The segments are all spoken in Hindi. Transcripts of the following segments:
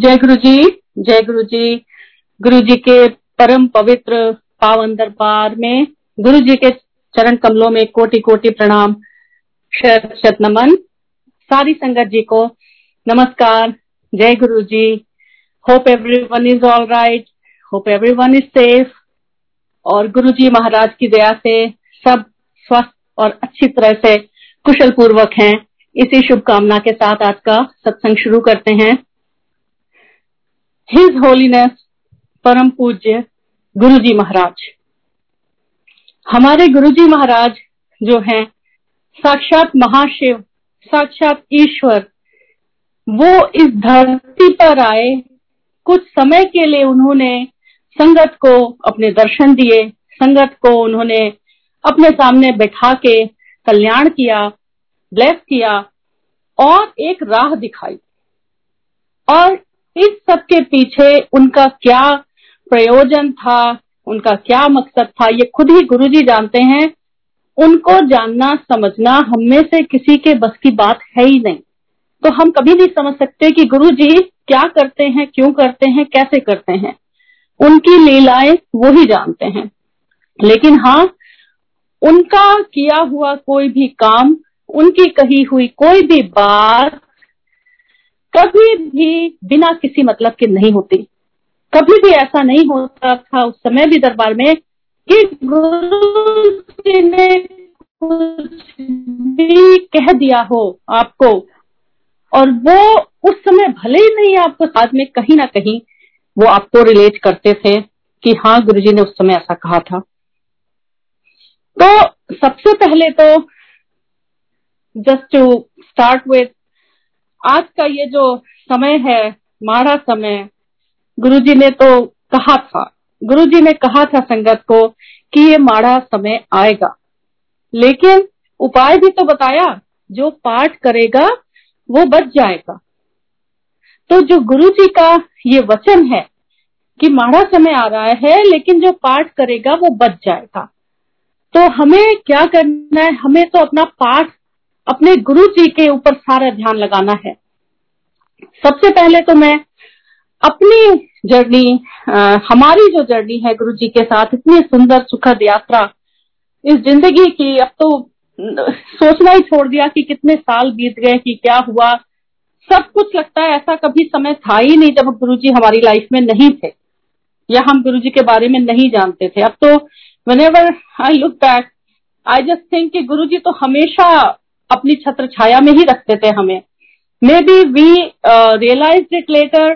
जय गुरु जी जय गुरु जी गुरु जी के परम पवित्र पावन दरबार में गुरु जी के चरण कमलों में कोटि कोटि प्रणाम। शत नमन। सारी संगत जी को नमस्कार। जय Guru ji hope everyone is all right. Hope everyone is safe. और गुरु जी महाराज की दया से सब स्वस्थ और अच्छी तरह से कुशल पूर्वक हैं। इसी शुभकामना के साथ आज का सत्संग शुरू करते हैं। हिज होलीनेस परम पूज्य गुरु जी महाराज हमारे गुरु जी महाराज जो हैं, साक्षात महाशिव, साक्षात ईश्वर, वो इस धरती पर आए, कुछ समय के लिए उन्होंने संगत को अपने दर्शन दिए, संगत को उन्होंने अपने सामने बैठा के कल्याण किया ब्लेस किया, और एक राह दिखाई। और इस सब के पीछे उनका क्या प्रयोजन था, उनका क्या मकसद था, ये खुद ही गुरु जी जानते हैं। उनको जानना, समझना हम में से किसी के बस की बात है ही नहीं। तो हम कभी नहीं समझ सकते कि गुरु जी क्या करते हैं, क्यों करते हैं, कैसे करते हैं। उनकी लीलाएँ वो ही जानते हैं। लेकिन हाँ उनका किया हुआ कोई भी काम, उनकी कही हुई कोई भी बात कभी भी बिना किसी मतलब के नहीं होती। कभी भी ऐसा नहीं होता था उस समय भी दरबार में कि गुरु जी ने कुछ भी कह दिया हो आपको, और वो उस समय भले ही नहीं आपको साथ में कहीं ना कहीं वो आपको रिलेट करते थे कि हाँ गुरुजी ने उस समय ऐसा कहा था। तो सबसे पहले तो जस्ट टू स्टार्ट विथ आज का ये जो समय है माड़ा समय, गुरुजी ने तो कहा था, गुरुजी ने कहा था संगत को कि ये माड़ा समय आएगा। लेकिन उपाय भी तो बताया, जो पाठ करेगा, वो बच जाएगा। तो जो गुरु जी का ये वचन है कि माड़ा समय आ रहा है, लेकिन जो पाठ करेगा, वो बच जाएगा। तो हमें क्या करना है? हमें तो अपना पाठ अपने गुरु जी के ऊपर सारा ध्यान लगाना है। सबसे पहले तो मैं अपनी जर्नी हमारी जो जर्नी है गुरु जी के साथ, इतनी सुंदर, सुखद यात्रा, इस ज़िंदगी की अब तो सोचना ही छोड़ दिया कि कितने साल बीत गए, कि क्या हुआ। सब कुछ लगता है, ऐसा कभी समय था ही नहीं जब गुरु जी हमारी लाइफ में नहीं थे, या हम गुरु जी के बारे में नहीं जानते थे। अब तो whenever I look back I just think कि गुरु जी तो हमेशा अपनी छत्र छाया में ही रखते थे हमें। Maybe we realise it later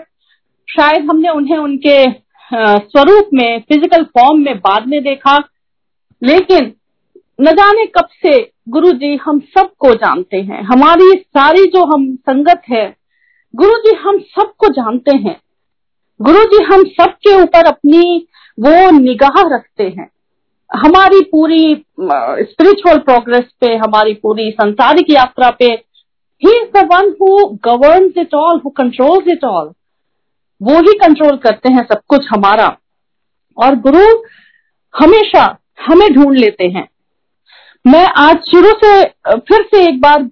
शायद हमने उन्हें उनके uh, स्वरूप में फ़िज़िकल फॉर्म में बाद में देखा। लेकिन न जाने कब से गुरु जी हम सबको जानते हैं। हमारी सारी जो हम संगत है गुरु जी हम सबको जानते हैं। गुरु जी हम सबके ऊपर अपनी वो निगाह रखते हैं। हमारी पूरी स्पिरिचुअल प्रोग्रेस पे हमारी पूरी संसारिक यात्रा पे ही is the one who governs it all who controls it all वो ही कंट्रोल करते हैं सब कुछ हमारा। और गुरु हमेशा हमें ढूंढ लेते हैं। मैं आज शुरू से, फिर से एक बार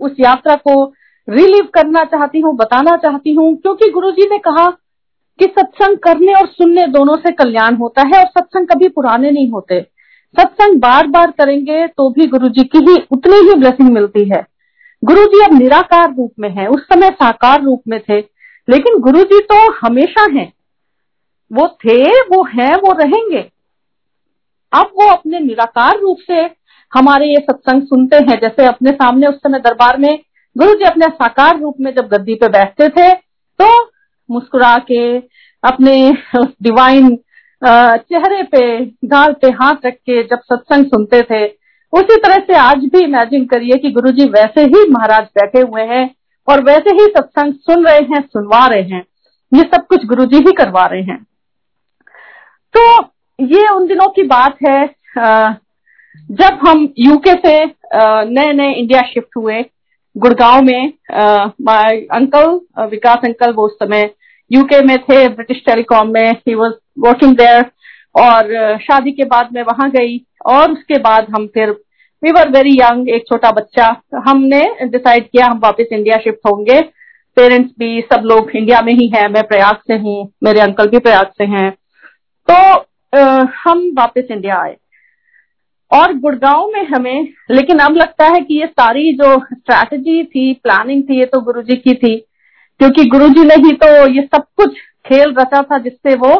उस यात्रा को रिलीव करना चाहती हूँ, बताना चाहती हूँ, क्योंकि गुरु जी ने कहा कि सत्संग करने और सुनने दोनों से कल्याण होता है और सत्संग कभी पुराने नहीं होते। सत्संग बार बार करेंगे तो भी गुरु जी की ही उतनी ही ब्लेसिंग मिलती है। गुरु जी अब निराकार रूप में है, उस समय साकार रूप में थे, लेकिन गुरु जी तो हमेशा हैं। वो थे, वो हैं, वो रहेंगे। अब वो अपने निराकार रूप से हमारे ये सत्संग सुनते हैं, जैसे अपने सामने उस समय दरबार में गुरु जी अपने साकार रूप में जब गद्दी पे बैठते थे तो मुस्कुरा के अपने डिवाइन चेहरे पे, गाल पे हाथ रख के जब सत्संग सुनते थे उसी तरह से आज भी इमेजिन करिए कि गुरुजी वैसे ही महाराज बैठे हुए हैं और वैसे ही सत्संग सुन रहे हैं, सुनवा रहे हैं। ये सब कुछ गुरुजी ही करवा रहे हैं। तो ये उन दिनों की बात है जब हम यूके से नए नए इंडिया शिफ्ट हुए, गुड़गांव में माय अंकल विकास अंकल वो उस समय यूके में थे ब्रिटिश टेलीकॉम में ही वाज वर्किंग देयर और शादी के बाद मैं वहाँ गई और उसके बाद हम फिर वी वर वेरी यंग एक छोटा बच्चा हमने डिसाइड किया हम वापस इंडिया शिफ्ट होंगे। पेरेंट्स भी सब लोग इंडिया में ही हैं मैं प्रयाग से हूँ मेरे अंकल भी प्रयाग से हैं। तो आ, हम वापस इंडिया आए। और गुड़गांव में हमें लेकिन अब लगता है कि ये सारी जो स्ट्रैटेजी थी प्लानिंग थी ये तो गुरुजी की थी। क्योंकि गुरुजी ने ही तो ये सब कुछ खेल रचा था जिससे वो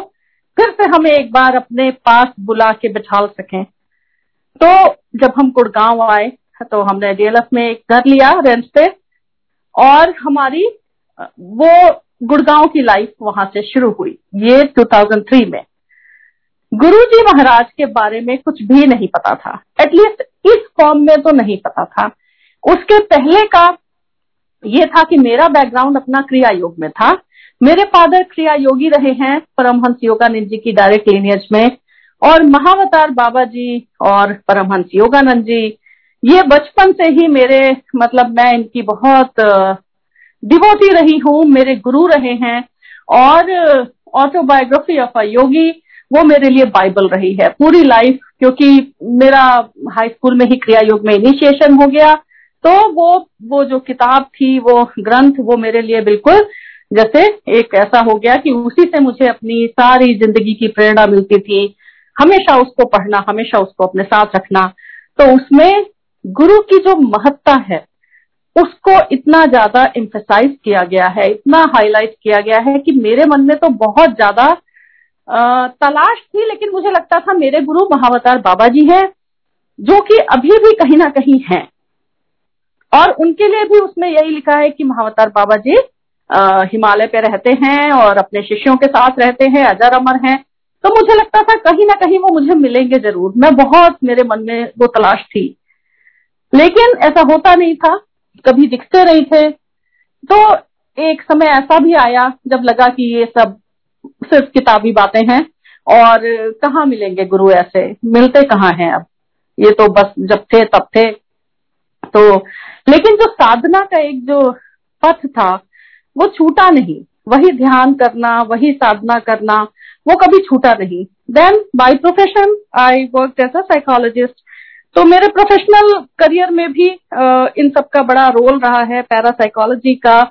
फिर से हमें एक बार अपने पास बुला के बिठाल सकें। तो जब हम गुड़गांव आए तो हमने डीएलएफ में एक घर लिया, रेंट पे, और हमारी, वो गुड़गांव की लाइफ वहाँ से शुरू हुई, ये 2003 में। गुरुजी महाराज के बारे में कुछ भी नहीं पता था। एटलीस्ट इस फॉर्म में तो नहीं पता था। उसके पहले का ये था कि मेरा बैकग्राउंड अपना क्रिया योग में था। मेरे फादर क्रिया योगी रहे हैं परमहंस योगानंद जी की डायरेक्ट लिनियज में, और महावतार बाबा जी और परमहंस योगानंद जी। ये बचपन से ही मेरे मतलब मैं इनकी बहुत डिवोटी रही हूँ, मेरे गुरु रहे हैं, और ऑटोबायोग्राफी ऑफ़ अ योगी वो मेरे लिए बाइबल रही है पूरी लाइफ क्योंकि मेरा हाई स्कूल में ही क्रिया योग में इनिशिएशन हो गया। तो वो वो जो किताब थी, वो ग्रंथ, वो मेरे लिए बिल्कुल जैसे एक ऐसा हो गया कि उसी से मुझे अपनी सारी ज़िंदगी की प्रेरणा मिलती थी। हमेशा उसको पढ़ना, हमेशा उसको अपने साथ रखना। तो उसमें गुरु की जो महत्ता है, उसको इतना ज़्यादा इम्फेसाइज किया गया है, इतना हाईलाइट किया गया है कि मेरे मन में तो बहुत ज़्यादा तलाश थी, लेकिन मुझे लगता था मेरे गुरु महावतार बाबा जी हैं, जो कि अभी भी कहीं ना कहीं हैं। और उनके लिए भी उसमें यही लिखा है कि महावतार बाबा जी हिमालय पे रहते हैं और अपने शिष्यों के साथ रहते हैं, अजर अमर हैं तो मुझे लगता था कहीं ना कहीं वो मुझे मिलेंगे ज़रूर। मैं बहुत, मेरे मन में वो तलाश थी। लेकिन ऐसा होता नहीं था। कभी दिखते नहीं थे। तो एक समय ऐसा भी आया, जब लगा कि ये सब सिर्फ़ किताबी बातें हैं और कहाँ मिलेंगे गुरु ऐसे? मिलते कहाँ हैं अब? ये तो बस जब थे तब थे। तो लेकिन जो साधना का एक जो पथ था वो छूटा नहीं। वही ध्यान करना, वही साधना करना, वो कभी छूटा नहीं। Then by profession I work as a psychologist तो मेरे प्रोफेशनल करियर में भी इन सब का बड़ा रोल रहा है पैरासाइकोलॉजी का,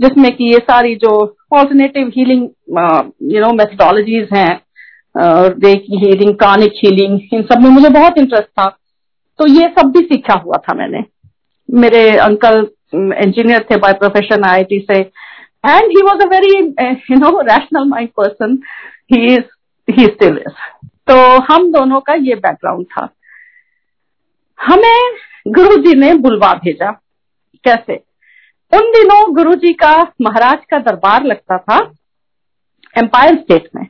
जिसमें कि ये सारी जो alternative healing you know methodologies हैं हीलिंग कानिक हीलिंग इन सब में मुझे बहुत इंटरेस्ट था। तो ये सब भी सीखा हुआ था मैंने। मेरे अंकल इंजीनियर थे बाय प्रोफेशन आईआईटी से and he was a very you know rational mind person he still is तो हम दोनों का ये बैकग्राउंड था। हमें गुरुजी ने बुलवा भेजा। कैसे? उन दिनों गुरुजी का, महाराज का दरबार लगता था एम्पायर स्टेट में।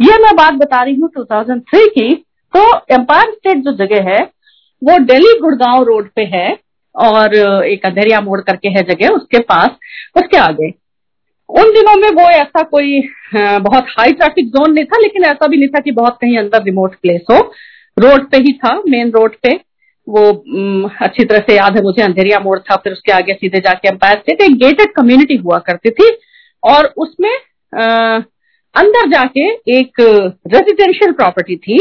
ये मैं बात बता रही हूँ 2003 की। तो एम्पायर स्टेट जो जगह है, वो दिल्ली गुड़गांव रोड पे है। और एक अंधेरिया मोड़ करके है जगह उसके पास उसके आगे। उन दिनों में वो ऐसा कोई बहुत हाई ट्रैफ़िक जोन नहीं था लेकिन ऐसा भी नहीं था कि बहुत कहीं अंदर रिमोट प्लेस हो। रोड पे ही था मेन रोड पे। वो अच्छी तरह से याद है मुझे अंधेरिया मोड़ था फिर उसके आगे सीधे जाके अंपायर स्टेट एक गेटेड कम्युनिटी हुआ करती थी। और उसमें आ, अंदर जाके एक रेजिडेंशियल प्रॉपर्टी थी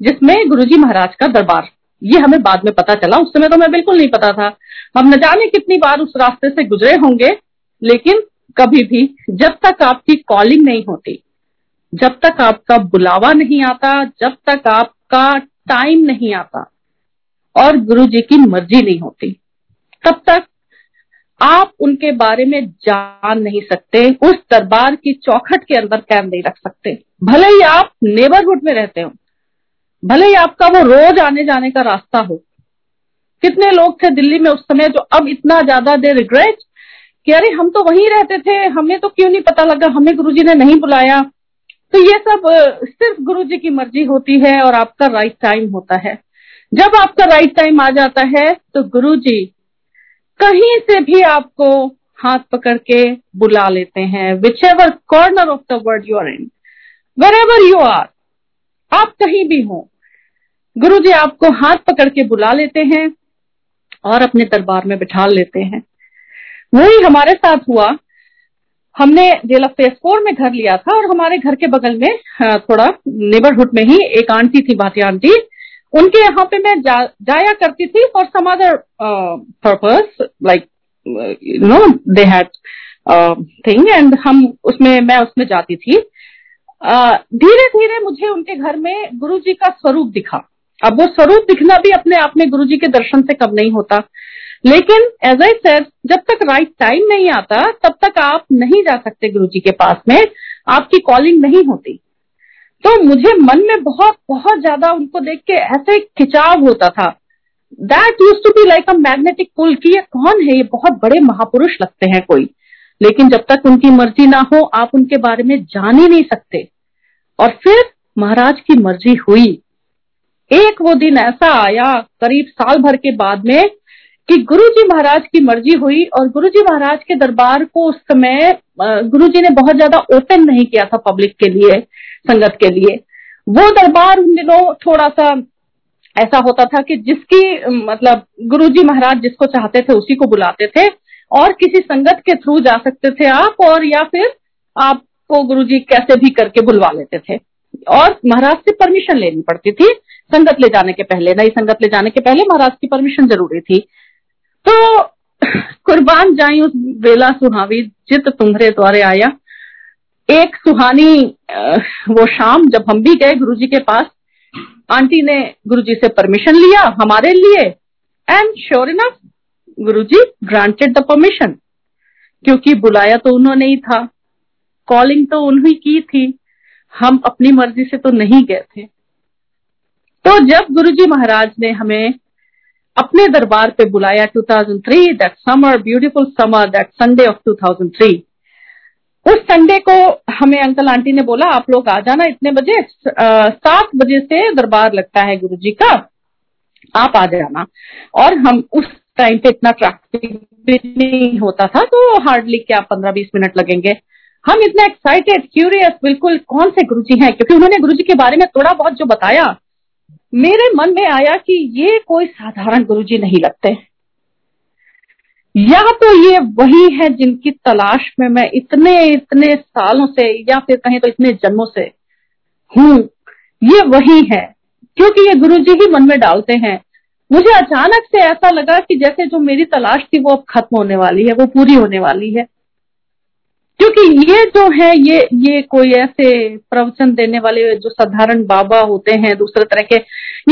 जिसमें गुरुजी महाराज का दरबार ये हमें बाद में पता चला। उस समय तो मैं बिल्कुल नहीं पता था। हम न जाने कितनी बार उस रास्ते से गुजरे होंगे, लेकिन कभी भी जब तक आपकी कॉलिंग नहीं होती, जब तक आपका बुलावा नहीं आता, जब तक आपका टाइम नहीं आता और गुरु जी की मर्ज़ी नहीं होती, तब तक आप उनके बारे में जान नहीं सकते, उस दरबार की चौखट के अंदर कैम नहीं रख सकते। भले ही आप नेबरहुड में रहते हो भले ही आपका वो रोज आने जाने का रास्ता हो। कितने लोग थे दिल्ली में उस समय जो अब इतना ज़्यादा दे रिग्रेट कि अरे हम तो वहीं रहते थे, हमें तो क्यों नहीं पता लगा, हमें गुरुजी ने नहीं बुलाया। तो ये सब सिर्फ़ गुरुजी की मर्ज़ी होती है और आपका राइट टाइम होता है। जब आपका राइट टाइम आ जाता है तो गुरु जी कहीं से भी आपको हाथ पकड़ के बुला लेते हैं। Whichever corner of the world you are in wherever you are आप कहीं भी हो गुरु जी आपको हाथ पकड़ के बुला लेते हैं और अपने दरबार में बिठा लेते हैं। वही हमारे साथ हुआ। हमने जेल फेस फोर में घर लिया था और हमारे घर के बगल में थोड़ा नेबरहुड में ही एक आंटी थी भाती आंटी। उनके यहाँ पे मैं जा, जाया करती थी for some other purpose like no they had thing and हम उसमें मैं उसमें जाती थी। धीरे uh, धीरे मुझे उनके घर में गुरु जी का स्वरूप दिखा। अब वो स्वरूप दिखना भी अपने आप में गुरु जी के दर्शन से कम नहीं होता। लेकिन एज आई सेड जब तक राइट right टाइम नहीं आता, तब तक आप नहीं जा सकते गुरु जी के पास में, आपकी कॉलिंग नहीं होती। तो मुझे मन में बहुत बहुत ज़्यादा उनको देख के ऐसे खिंचाव होता था। That used to be like a magnetic pull की ये कौन है? ये बहुत बड़े महापुरुष लगते हैं कोई। लेकिन जब तक उनकी मर्ज़ी ना हो, आप उनके बारे में जान ही नहीं सकते। और फिर महाराज की मर्ज़ी हुई। एक वो दिन ऐसा आया, करीब साल भर के बाद में, कि गुरुजी महाराज की मर्ज़ी हुई और गुरुजी महाराज के दरबार को उस समय गुरुजी ने बहुत ज़्यादा ओपन नहीं किया था पब्लिक के लिए, संगत के लिए। वो दरबार उन दिनों थोड़ा सा ऐसा होता था कि जिसकी मतलब गुरुजी महाराज जिसको चाहते थे उसी को बुलाते थे और किसी संगत के थ्रू जा सकते थे आप और या फिर आपको गुरुजी कैसे भी करके बुलवा लेते थे। और महाराज से परमिशन लेनी पड़ती थी संगत ले जाने के पहले, नई संगत ले जाने के पहले महाराज की परमिशन ज़रूरी थी। तो कुर्बान जाई उस बेला सुहावी, जित तुम्हारे द्वारे आया। एक सुहानी वो शाम जब हम भी गए गुरुजी के पास, आंटी ने गुरुजी से परमिशन लिया, हमारे लिए। And sure enough Guruji granted the permission क्योंकि बुलाया तो उन्होंने ही था। कॉलिंग तो उन्हीं की थी। हम अपनी मर्ज़ी से तो नहीं गए थे। तो जब गुरुजी महाराज ने हमें अपने दरबार पे बुलाया, 2003 that summer beautiful summer that Sunday of 2003 उस संडे को हमें अंकल आंटी ने बोला, आप लोग आ जाना इतने बजे सात बजे से दरबार लगता है गुरु जी का, आप आ जाना। और हम उस टाइम पे इतना ट्रैफ़िक नहीं होता था तो हार्डली क्या पंद्रह बीस मिनट लगेंगे। हम इतना एक्साइटेड क्यूरियस बिल्कुल कौन से गुरुजी हैं? क्योंकि उन्होंने गुरुजी के बारे में थोड़ा बहुत जो बताया मेरे मन में आया कि ये कोई साधारण गुरुजी नहीं लगते। या तो ये वही है जिनकी तलाश में मैं इतने इतने सालों से, या फिर कहें तो इतने जन्मों से हूँ। ये वही है, क्योंकि ये गुरु जी ही मन में डालते हैं। मुझे अचानक से ऐसा लगा कि जैसे जो मेरी तलाश थी वो अब खत्म होने वाली है, वो पूरी होने वाली है। क्योंकि ये जो है, ये ये कोई ऐसे प्रवचन देने वाले जो साधारण बाबा होते हैं, दूसरे तरह के,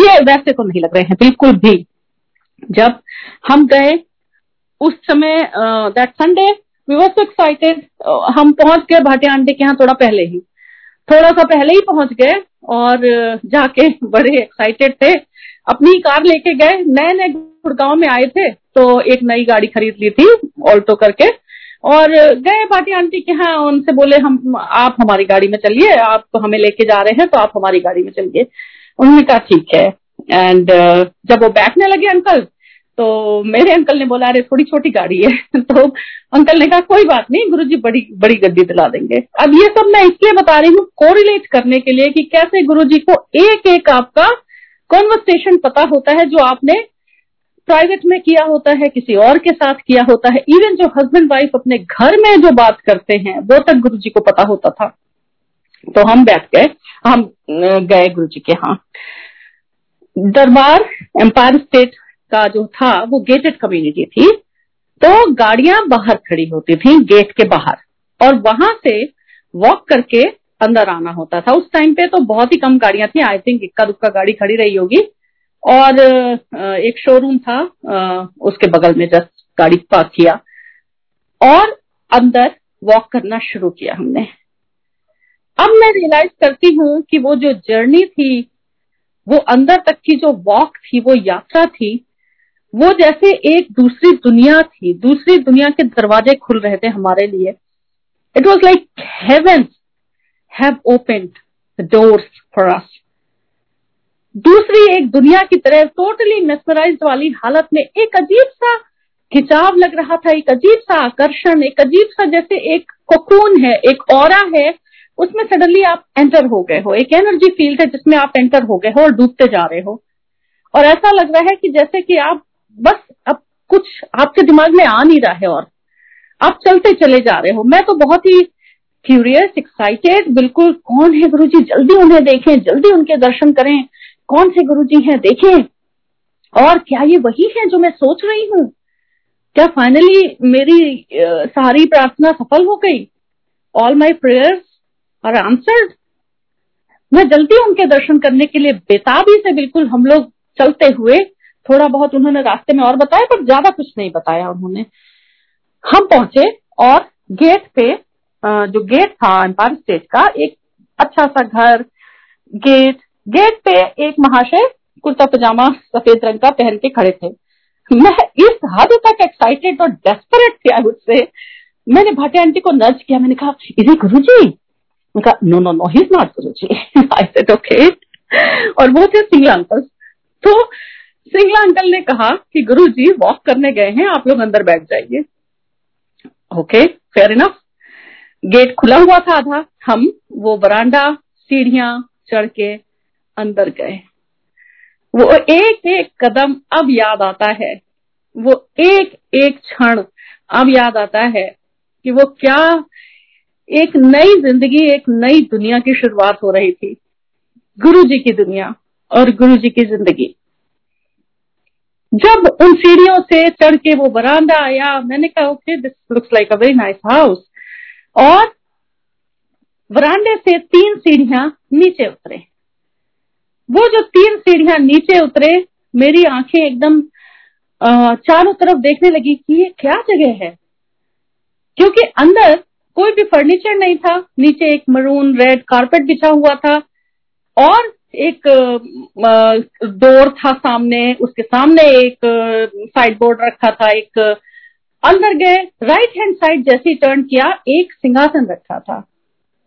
ये वैसे तो नहीं लग रहे हैं, बिल्कुल भी। जब हम गए उस समय that Sunday we were so excited हम पहुँच गए भाटिया आंटी के यहाँ थोड़ा पहले ही। थोड़ा सा पहले ही पहुँच गए और जाके बड़े एक्साइटेड थे। अपनी कार लेके गए। नए नए गुड़गांव में आए थे तो एक नई गाड़ी खरीद ली थी, ऑल्टो करके। और गए पार्टी आंटी के यहाँ, उनसे बोले, हम, आप हमारी गाड़ी में चलिए, आप हमें लेके जा रहे हैं तो आप हमारी गाड़ी में चलिए। उन्होंने कहा, ठीक है। एंड जब वो बैठने लगे अंकल तो मेरे अंकल ने बोला, अरे, थोड़ी छोटी गाड़ी है। तो अंकल ने कहा, कोई बात नहीं, गुरुजी बड़ी बड़ी गड्डी दिला देंगे। अब ये सब मैं इसलिए बता रही हूँ कोरिलेट करने के लिए कि कैसे गुरुजी को एक एक आपका कॉन्वर्सेशन पता होता है, जो आपने प्राइवेट में किया होता है, किसी और के साथ किया होता है। इवन जो हस्बैंड वाइफ अपने घर में जो बात करते हैं, वो तक गुरु जी को पता होता था। तो हम बैठ गए। हम गए गुरु जी के यहाँ। दरबार एम्पायर स्टेट का जो था, वो गेटेड कम्युनिटी थी। तो गाड़ियाँ बाहर खड़ी होती थी गेट के बाहर। और वहाँ से वॉक करके अंदर आना होता था। उस टाइम पे तो बहुत ही कम गाड़ियाँ थी। आई थिंक इक्का दुक्का गाड़ी खड़ी रही होगी। और एक शोरूम था उसके बगल में जस्ट गाड़ी पार्क किया और अंदर वॉक करना शुरू किया हमने। अब मैं रियलाइज़ करती हूँ कि वो जो जर्नी थी, वो अंदर तक की जो वॉक थी, वो यात्रा थी, वो जैसे एक दूसरी दुनिया थी। दूसरी दुनिया के दरवाजे खुल रहे थे हमारे लिए। It was like heaven have opened the doors for us दूसरी एक दुनिया की तरह टोटली मेस्मराइज वाली हालत में एक अजीब सा खिंचाव लग रहा था, एक अजीब सा आकर्षण, एक अजीब सा जैसे एक कोकून है, एक और है, उसमें सडनली आप एंटर हो गए हो। एक एनर्जी फ़ील्ड है जिसमें आप एंटर हो गए हो और डूबते जा रहे हो। और ऐसा लग रहा है कि जैसे कि आप बस अब कुछ आपके दिमाग में आ नहीं रहा है और आप चलते चले जा रहे हो। मैं तो बहुत ही क्यूरियस एक्साइटेड बिल्कुल कौन है गुरु जी जल्दी उन्हें देखें, जल्दी उनके दर्शन करें। कौन से गुरु जी हैं, देखें। और क्या ये वही है जो मैं सोच रही हूँ? क्या फाइनली मेरी सारी प्रार्थना सफल हो गई? All my prayers are answered मैं जल्दी उनके दर्शन करने के लिए बेताबी से बिल्कुल हम लोग चलते हुए, थोड़ा बहुत उन्होंने रास्ते में और बताया पर ज़्यादा कुछ नहीं बताया उन्होंने। हम पहुँचे और गेट पे जो गेट था एम्पायर स्टेट का, एक अच्छा सा घर गेट गेट पे एक महाशय कुर्ता पजामा सफ़ेद रंग का पहन के खड़े थे। मैं इस हद तक एक्साइटेड और डेस्परेट थी आई से मैंने भाटिया आंटी को नर्ज किया, मैंने कहा इज़ गुरु जी कहा no no no he not Guru ji I said okay और वो थे सिंगला अंकल तो सिंगला अंकल ने कहा कि गुरु जी वॉक करने गए हैं, आप लोग अंदर बैठ जाइए। ओके फेयर इनफ गेट खुला हुआ था आधा। हम वो बरांडा सीढ़ियाँ चढ़ के अंदर गए। वो एक एक कदम अब याद आता है। वो एक एक क्षण अब याद आता है कि वो क्या एक नई ज़िंदगी, एक नई दुनिया की शुरुआत हो रही थी। गुरु जी की दुनिया और गुरु जी की ज़िंदगी। जब उन सीढ़ियों से चढ़ के वो बरामदा आया, मैंने कहा okay this looks like a very nice house और वरांडे से तीन सीढ़ियाँ नीचे उतरे। वो जो तीन सीढ़ियाँ नीचे उतरे, मेरी आँखें एकदम चारों तरफ़ देखने लगी कि ये क्या जगह है? क्योंकि अंदर कोई भी फर्नीचर नहीं था, नीचे एक मरून रेड कारपेट बिछा हुआ था और एक डोर था सामने, उसके सामने एक साइड बोर्ड रखा था, एक, अंदर गए राइट हैंड साइड जैसे टर्न किया, एक सिंहासन रखा था।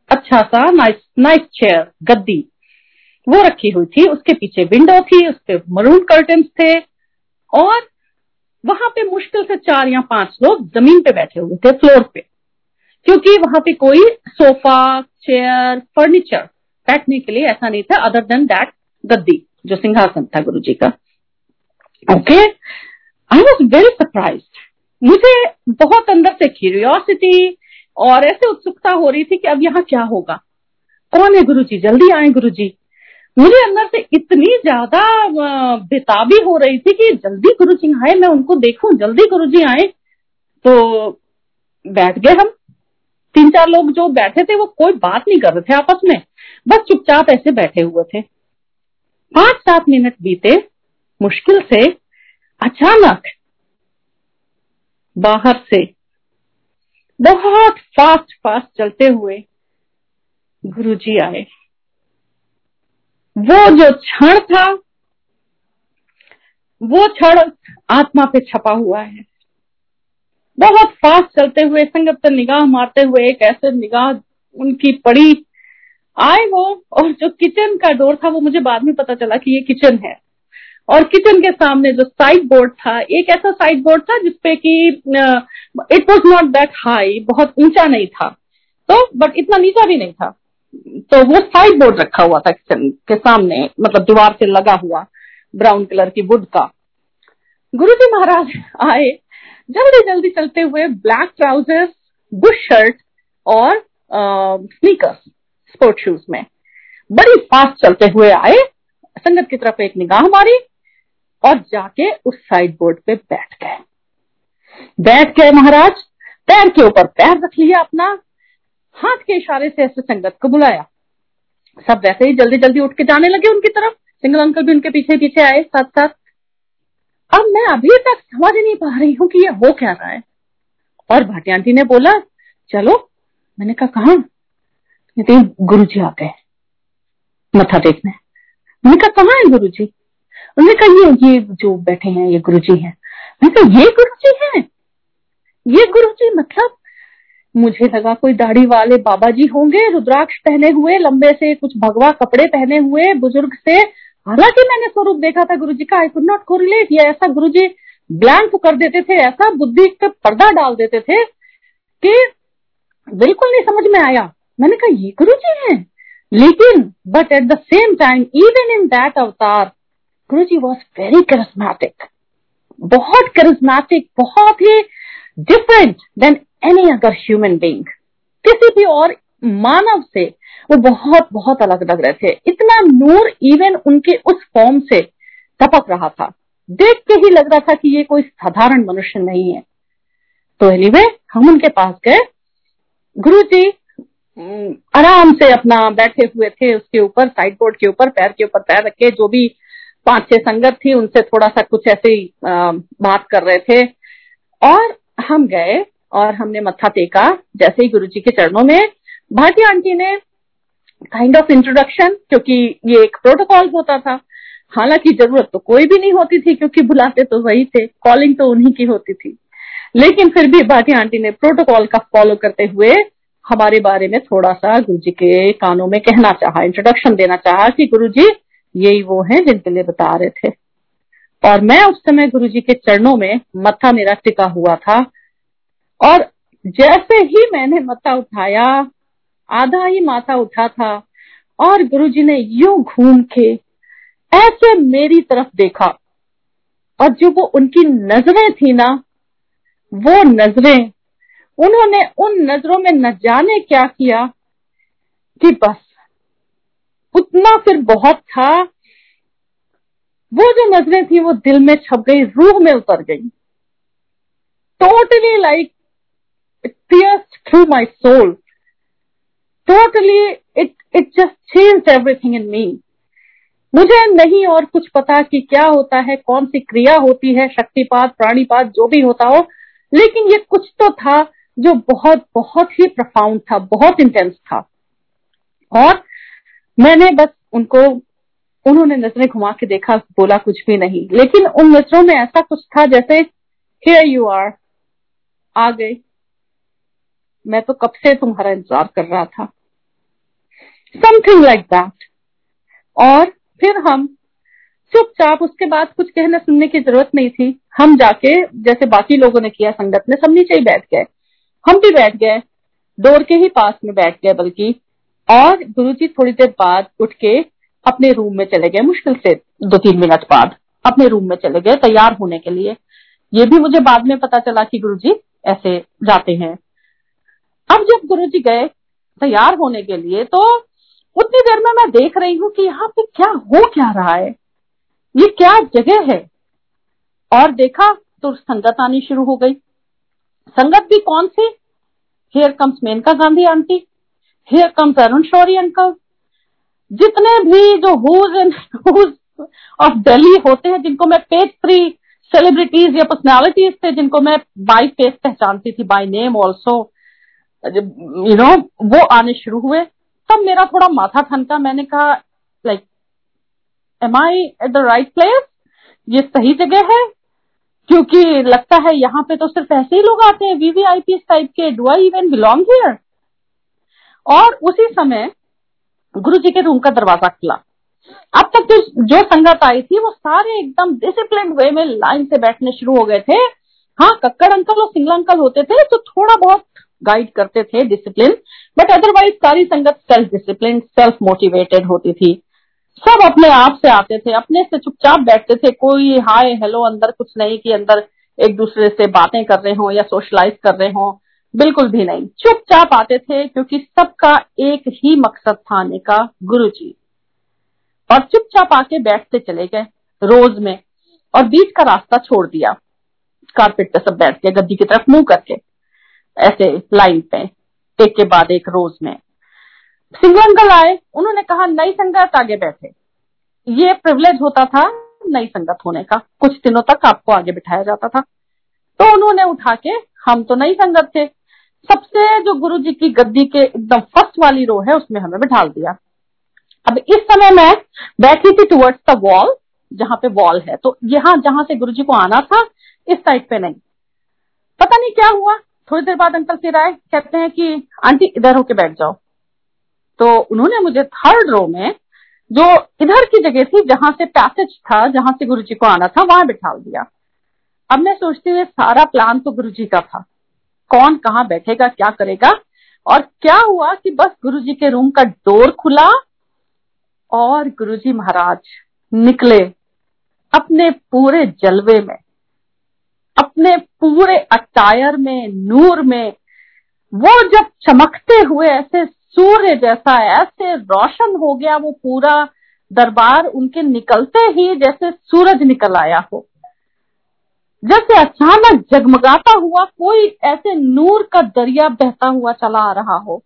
अच्छा सा नाइस नाइस चेयर गद्दी। वो रखी हुई थी, उसके पीछे विंडो थी उसके मरून कर्टन थे, और वहाँ पे मुश्किल से चार या पाँच लोग ज़मीन पे बैठे हुए थे फ्लोर पे। क्योंकि वहाँ पे कोई सोफा चेयर फर्नीचर बैठने के लिए ऐसा नहीं था अदर देन दैट गद्दी, जो सिंहासन था गुरु जी का। Okay I was very surprise मुझे बहुत अंदर से क्यूरियोसिटी और ऐसे उत्सुकता हो रही थी कि अब यहाँ क्या होगा। कौन है गुरु जी? जल्दी आए गुरु जी। मुझे अंदर से इतनी ज़्यादा बेताबी हो रही थी कि जल्दी गुरु जी आए, मैं उनको देखूँ, जल्दी गुरु जी आए। तो बैठ गए हम। तीन चार लोग जो बैठे थे, वो कोई बात नहीं कर रहे थे आपस में। बस चुपचाप ऐसे बैठे हुए थे। पाँच सात मिनट बीते, मुश्किल से, अचानक, बाहर से, बहुत फास्ट फास्ट चलते हुए गुरुजी आए। वो जो क्षण था, वो क्षण आत्मा पे छपा हुआ है। बहुत फास्ट चलते हुए, संगत पर निगाह मारते हुए, एक ऐसे निगाह उनकी पड़ी। आए वो, और जो किचन का डोर था, वो मुझे बाद में पता चला कि ये किचन है। और किचन के सामने जो साइड बोर्ड था, एक ऐसा साइड बोर्ड था जिसपे कि it was not that high बहुत ऊँचा नहीं था। तो बट इतना नीचा भी नहीं था। तो वो साइड बोर्ड रखा हुआ था किचन के सामने मतलब दीवार से लगा हुआ ब्राउन कलर की वुड का। गुरु जी महाराज आए, जल्दी जल्दी चलते हुए ब्लैक ट्राउजर्स बुश शर्ट और स्नीकर्स स्पोर्ट शूज़ में। बड़ी फास्ट चलते हुए आए, संगत की तरफ़ एक निगाह मारी और जाके उस साइड बोर्ड पे बैठ गए। बैठ गए महाराज, पैर के ऊपर पैर रख लिया अपना हाथ के इशारे से ऐसे संगत को बुलाया। सब वैसे ही जल्दी जल्दी उठ के जाने लगे उनकी तरफ़। सिंगल अंकल भी उनके पीछे पीछे आए साथ साथ अब मैं अभी तक समझ नहीं पा रही हूँ कि ये हो क्या रहा है। और भाटिया आंटी ने बोला, चलो, मैंने कहा कहा? गुरु जी आ गए, मथा देखने मैंने कहा, कहाँ है गुरु जी उन्होंने कहा, ये ये जो बैठे हैं, ये गुरु जी है। मैंने कहा, ये गुरु जी है? ये गुरु जी मतलब मुझे लगा कोई दाढ़ी वाले बाबा जी होंगे, रुद्राक्ष पहने हुए, लंबे से कुछ भगवा कपड़े पहने हुए, बुज़ुर्ग से। हालाँकि मैंने स्वरूप देखा था गुरु जी का आई कुड नॉट कोरिलेट या ऐसा गुरु जी ब्लैंक कर देते थे, ऐसा बुद्धि पे पर्दा डाल देते थे कि बिल्कुल नहीं समझ में आया। मैंने कहा, ये गुरु जी है? लेकिन but at the same time even in that avatar Guru ji was very charismatic बहुत करिस्मेटिक बहुत ही different than any other human being किसी भी और मानव से वो बहुत बहुत अलग लग रहे थे। इतना नूर इवन उनके उस फॉर्म से टपक रहा था। देख के ही लग रहा था कि ये कोई साधारण मनुष्य नहीं है। तो एनीवे anyway, हम उनके पास गए। गुरु जी आराम से अपना बैठे हुए थे उसके ऊपर साइड बोर्ड के ऊपर पैर के ऊपर पैर रखे। जो भी पाँच छह संगत थी उनसे थोड़ा सा कुछ ऐसे ही बात कर रहे थे। और हम गए और हमने मत्था टेका जैसे ही गुरु जी के चरणों में। भाटी आंटी ने काइंड ऑफ़ इंट्रोडक्शन क्योंकि ये एक प्रोटोकॉल होता था। हालाँकि ज़रूरत तो कोई भी नहीं होती थी, क्योंकि बुलाते तो वही थे कॉलिंग तो उन्हीं की होती थी। लेकिन फिर भी भाटी आंटी ने प्रोटोकॉल का फॉलो करते हुए हमारे बारे में थोड़ा सा गुरु जी के कानों में कहना चाहा इंट्रोडक्शन देना चाहा कि गुरु जी यही वो हैं जिनके लिए बता रहे थे। और मैं उस समय गुरु जी के चरणों में मत्था मेरा टिका हुआ था। और जैसे ही मैंने मत्था उठाया, आधा ही माथा उठा था और गुरुजी ने यूँ घूम के ऐसे मेरी तरफ़ देखा और जो वो उनकी नज़रें थी ना, वो नज़रें, उन्होंने उन नज़रों में न जाने क्या किया कि बस उतना फिर बहुत था। वो जो नज़रें थी, वो दिल में छप गई, रूह में उतर गई। Totally like through my soul totally it it just change everything in me मुझे नहीं और कुछ पता कि क्या होता है, कौन सी क्रिया होती है, शक्तिपात, प्राणीपात, जो भी होता हो। लेकिन ये कुछ तो था जो बहुत बहुत ही प्रफाउंड था, बहुत इंटेंस था। और मैंने बस उनको, उन्होंने नज़रें घुमा के देखा, बोला कुछ भी नहीं। लेकिन उन नज़रों में ऐसा कुछ था जैसे हियर यू आर आ गए। मैं तो कब से तुम्हारा इंतज़ार कर रहा था। समथिंग लाइक दैट और फिर हम चुपचाप उसके बाद कुछ कहने सुनने की ज़रूरत नहीं थी। हम जाके, जैसे बाकी लोगों ने किया संगत में, सब नीचे ही बैठ गए। हम भी बैठ गए। डोर के ही पास में बैठ गए बल्कि। और गुरुजी थोड़ी देर बाद उठ के अपने रूम में चले गए, मुश्किल से दो तीन मिनट बाद। अपने रूम में चले गए, तैयार होने के लिए। ये भी मुझे बाद में पता चला कि गुरुजी ऐसे जाते हैं। अब जब गुरु जी गए तैयार होने के लिए तो उतनी देर में मैं देख रही हूँ कि यहाँ पे क्या हो क्या रहा है। ये क्या जगह है? और देखा तो संगत आनी शुरू हो गई। संगत भी कौन सी? Here comes Maneka Gandhi aunty here comes Arun Shourie uncle जितने भी जो हुज एंड ऑफ़ दिल्ली होते हैं, जिनको मैं पेज थ्री सेलिब्रिटीज या पर्सनैलिटीज थे, जिनको मैं बाई फेस पहचानती थी by name also you know वो आने शुरू हुए। तब मेरा थोड़ा माथा ठनका मैंने कहा like am I at the right place ये सही जगह है? क्योंकि लगता है यहाँ पे तो सिर्फ़ ऐसे ही लोग आते हैं वीवीआईपी टाइप के। Do I even belong here और उसी समय गुरु जी के रूम का दरवाज़ा खुला। अब तक जो जो संगत आई थी, वो सारे एकदम डिसिप्लिन वे में लाइन से बैठने शुरू हो गए थे। हाँ कक्कड़ अंकल और सिंगला अंकल होते थे तो थोड़ा बहुत गाइड करते थे डिसिप्लिन बट अदरवाइज़ सारी संगत सेल्फ डिसिप्लिन सेल्फ मोटिवेटेड होती थी। सब अपने आप से आते थे, अपने से चुपचाप बैठते थे, कोई हाय हेलो अंदर कुछ नहीं कि अंदर एक दूसरे से बातें कर रहे हो या सोशलाइज कर रहे हो, बिल्कुल भी नहीं। चुपचाप आते थे क्योंकि सबका एक ही मकसद था आने का गुरु जी और चुपचाप आके बैठते चले गए रोज में और बीच का रास्ता छोड़ दिया। कारपेट पे सब बैठ के, गद्दी की तरफ़ मुँह करके। ऐसे लाइन पे, एक के बाद एक रोज में। सिंह अंकल आए, उन्होंने कहा, नई संगत आगे बैठे। ये प्रिविलेज होता था नई संगत होने का। कुछ दिनों तक आपको आगे बिठाया जाता था। तो उन्होंने उठा के, हम तो नई संगत थे। सबसे जो गुरु जी की गद्दी के एकदम फ़र्स्ट वाली रो है, उसमें हमें बिठा दिया। अब इस समय मैं बैठी थी टुवर्ड्स द वॉल जहाँ पे वॉल है। तो यहाँ, जहाँ से गुरु जी को आना था, इस साइड पे नहीं। पता नहीं क्या हुआ। थोड़ी देर बाद अंकल फिर आए, कहते हैं कि, आंटी, इधर होके बैठ जाओ। तो उन्होंने मुझे थर्ड रो में, जो इधर की जगह थी, जहाँ से पैसेज था, जहाँ से गुरु जी को आना था, वहाँ बिठा दिया। अब मैं सोचती हूँ सारा प्लान तो गुरु जी का था। कौन कहाँ बैठेगा, क्या करेगा? और क्या हुआ कि बस गुरु जी के रूम का डोर खुला और गुरु जी महाराज निकले अपने पूरे जलवे में। अपने पूरे अटायर में, नूर में, वो जब चमकते हुए ऐसे सूर्य जैसा, ऐसे रोशन हो गया वो पूरा दरबार उनके निकलते ही जैसे सूरज निकल आया हो। जैसे अचानक जगमगाता हुआ कोई ऐसे नूर का दरिया बहता हुआ चला आ रहा हो।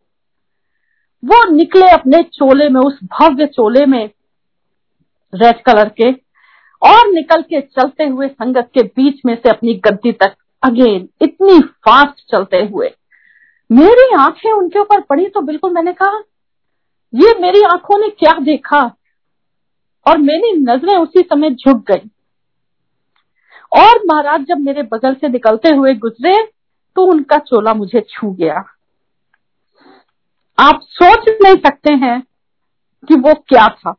वो निकले अपने चोले में, उस भव्य चोले में, रेड कलर के और निकल के चलते हुए संगत के बीच में से अपनी गद्दी तक अगेन इतनी फास्ट चलते हुए। मेरी आँखें उनके ऊपर पड़ी तो बिल्कुल मैंने कहा, ये मेरी आँखों ने क्या देखा? और मेरी नज़रें उसी समय झुक गई। और महाराज, जब मेरे बगल से निकलते हुए गुजरे तो उनका चोला मुझे छू गया। आप सोच नहीं सकते हैं कि वो क्या था।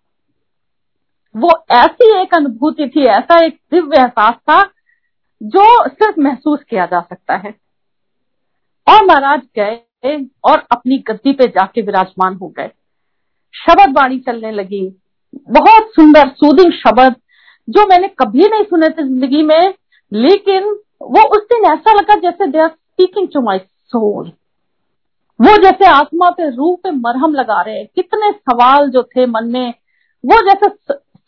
वो ऐसी एक अनुभूति थी, ऐसा एक दिव्य एहसास था जो सिर्फ़ महसूस किया जा सकता है। और महाराज गए और अपनी गद्दी पे जाके विराजमान हो गए। शब्द वाणी चलने लगी। बहुत सुंदर, सूदिंग शब्द जो मैंने कभी नहीं सुने थे ज़िंदगी में, लेकिन वो उस दिन ऐसा लगा जैसे they are speaking to my soul वो जैसे आत्मा पे रूह पे मरहम लगा रहे कितने सवाल जो थे मन में, वो जैसे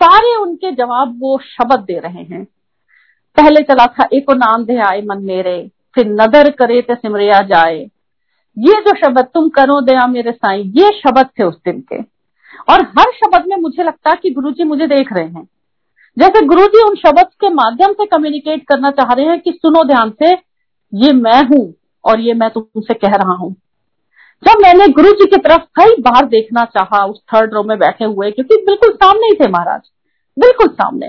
सारे उनके जवाब वो शब्द दे रहे हैं। पहले चला था, एको नाम दे आए मन मेरे, फिर नदर करे ते सिमरिया जाए। ये जो शब्द तुम करो दया मेरे साई, ये शब्द थे उस दिन के। और हर शब्द में मुझे लगता कि गुरु जी मुझे देख रहे हैं। जैसे गुरु जी उन शब्द के माध्यम से कम्युनिकेट करना चाह रहे हैं कि सुनो ध्यान से, ये मैं हूँ और ये मैं तुमसे कह रहा हूँ। जब मैंने गुरु जी की तरफ़ कई बार देखना चाहा, उस थर्ड रो में बैठे हुए, क्योंकि बिल्कुल सामने ही थे महाराज, बिल्कुल सामने,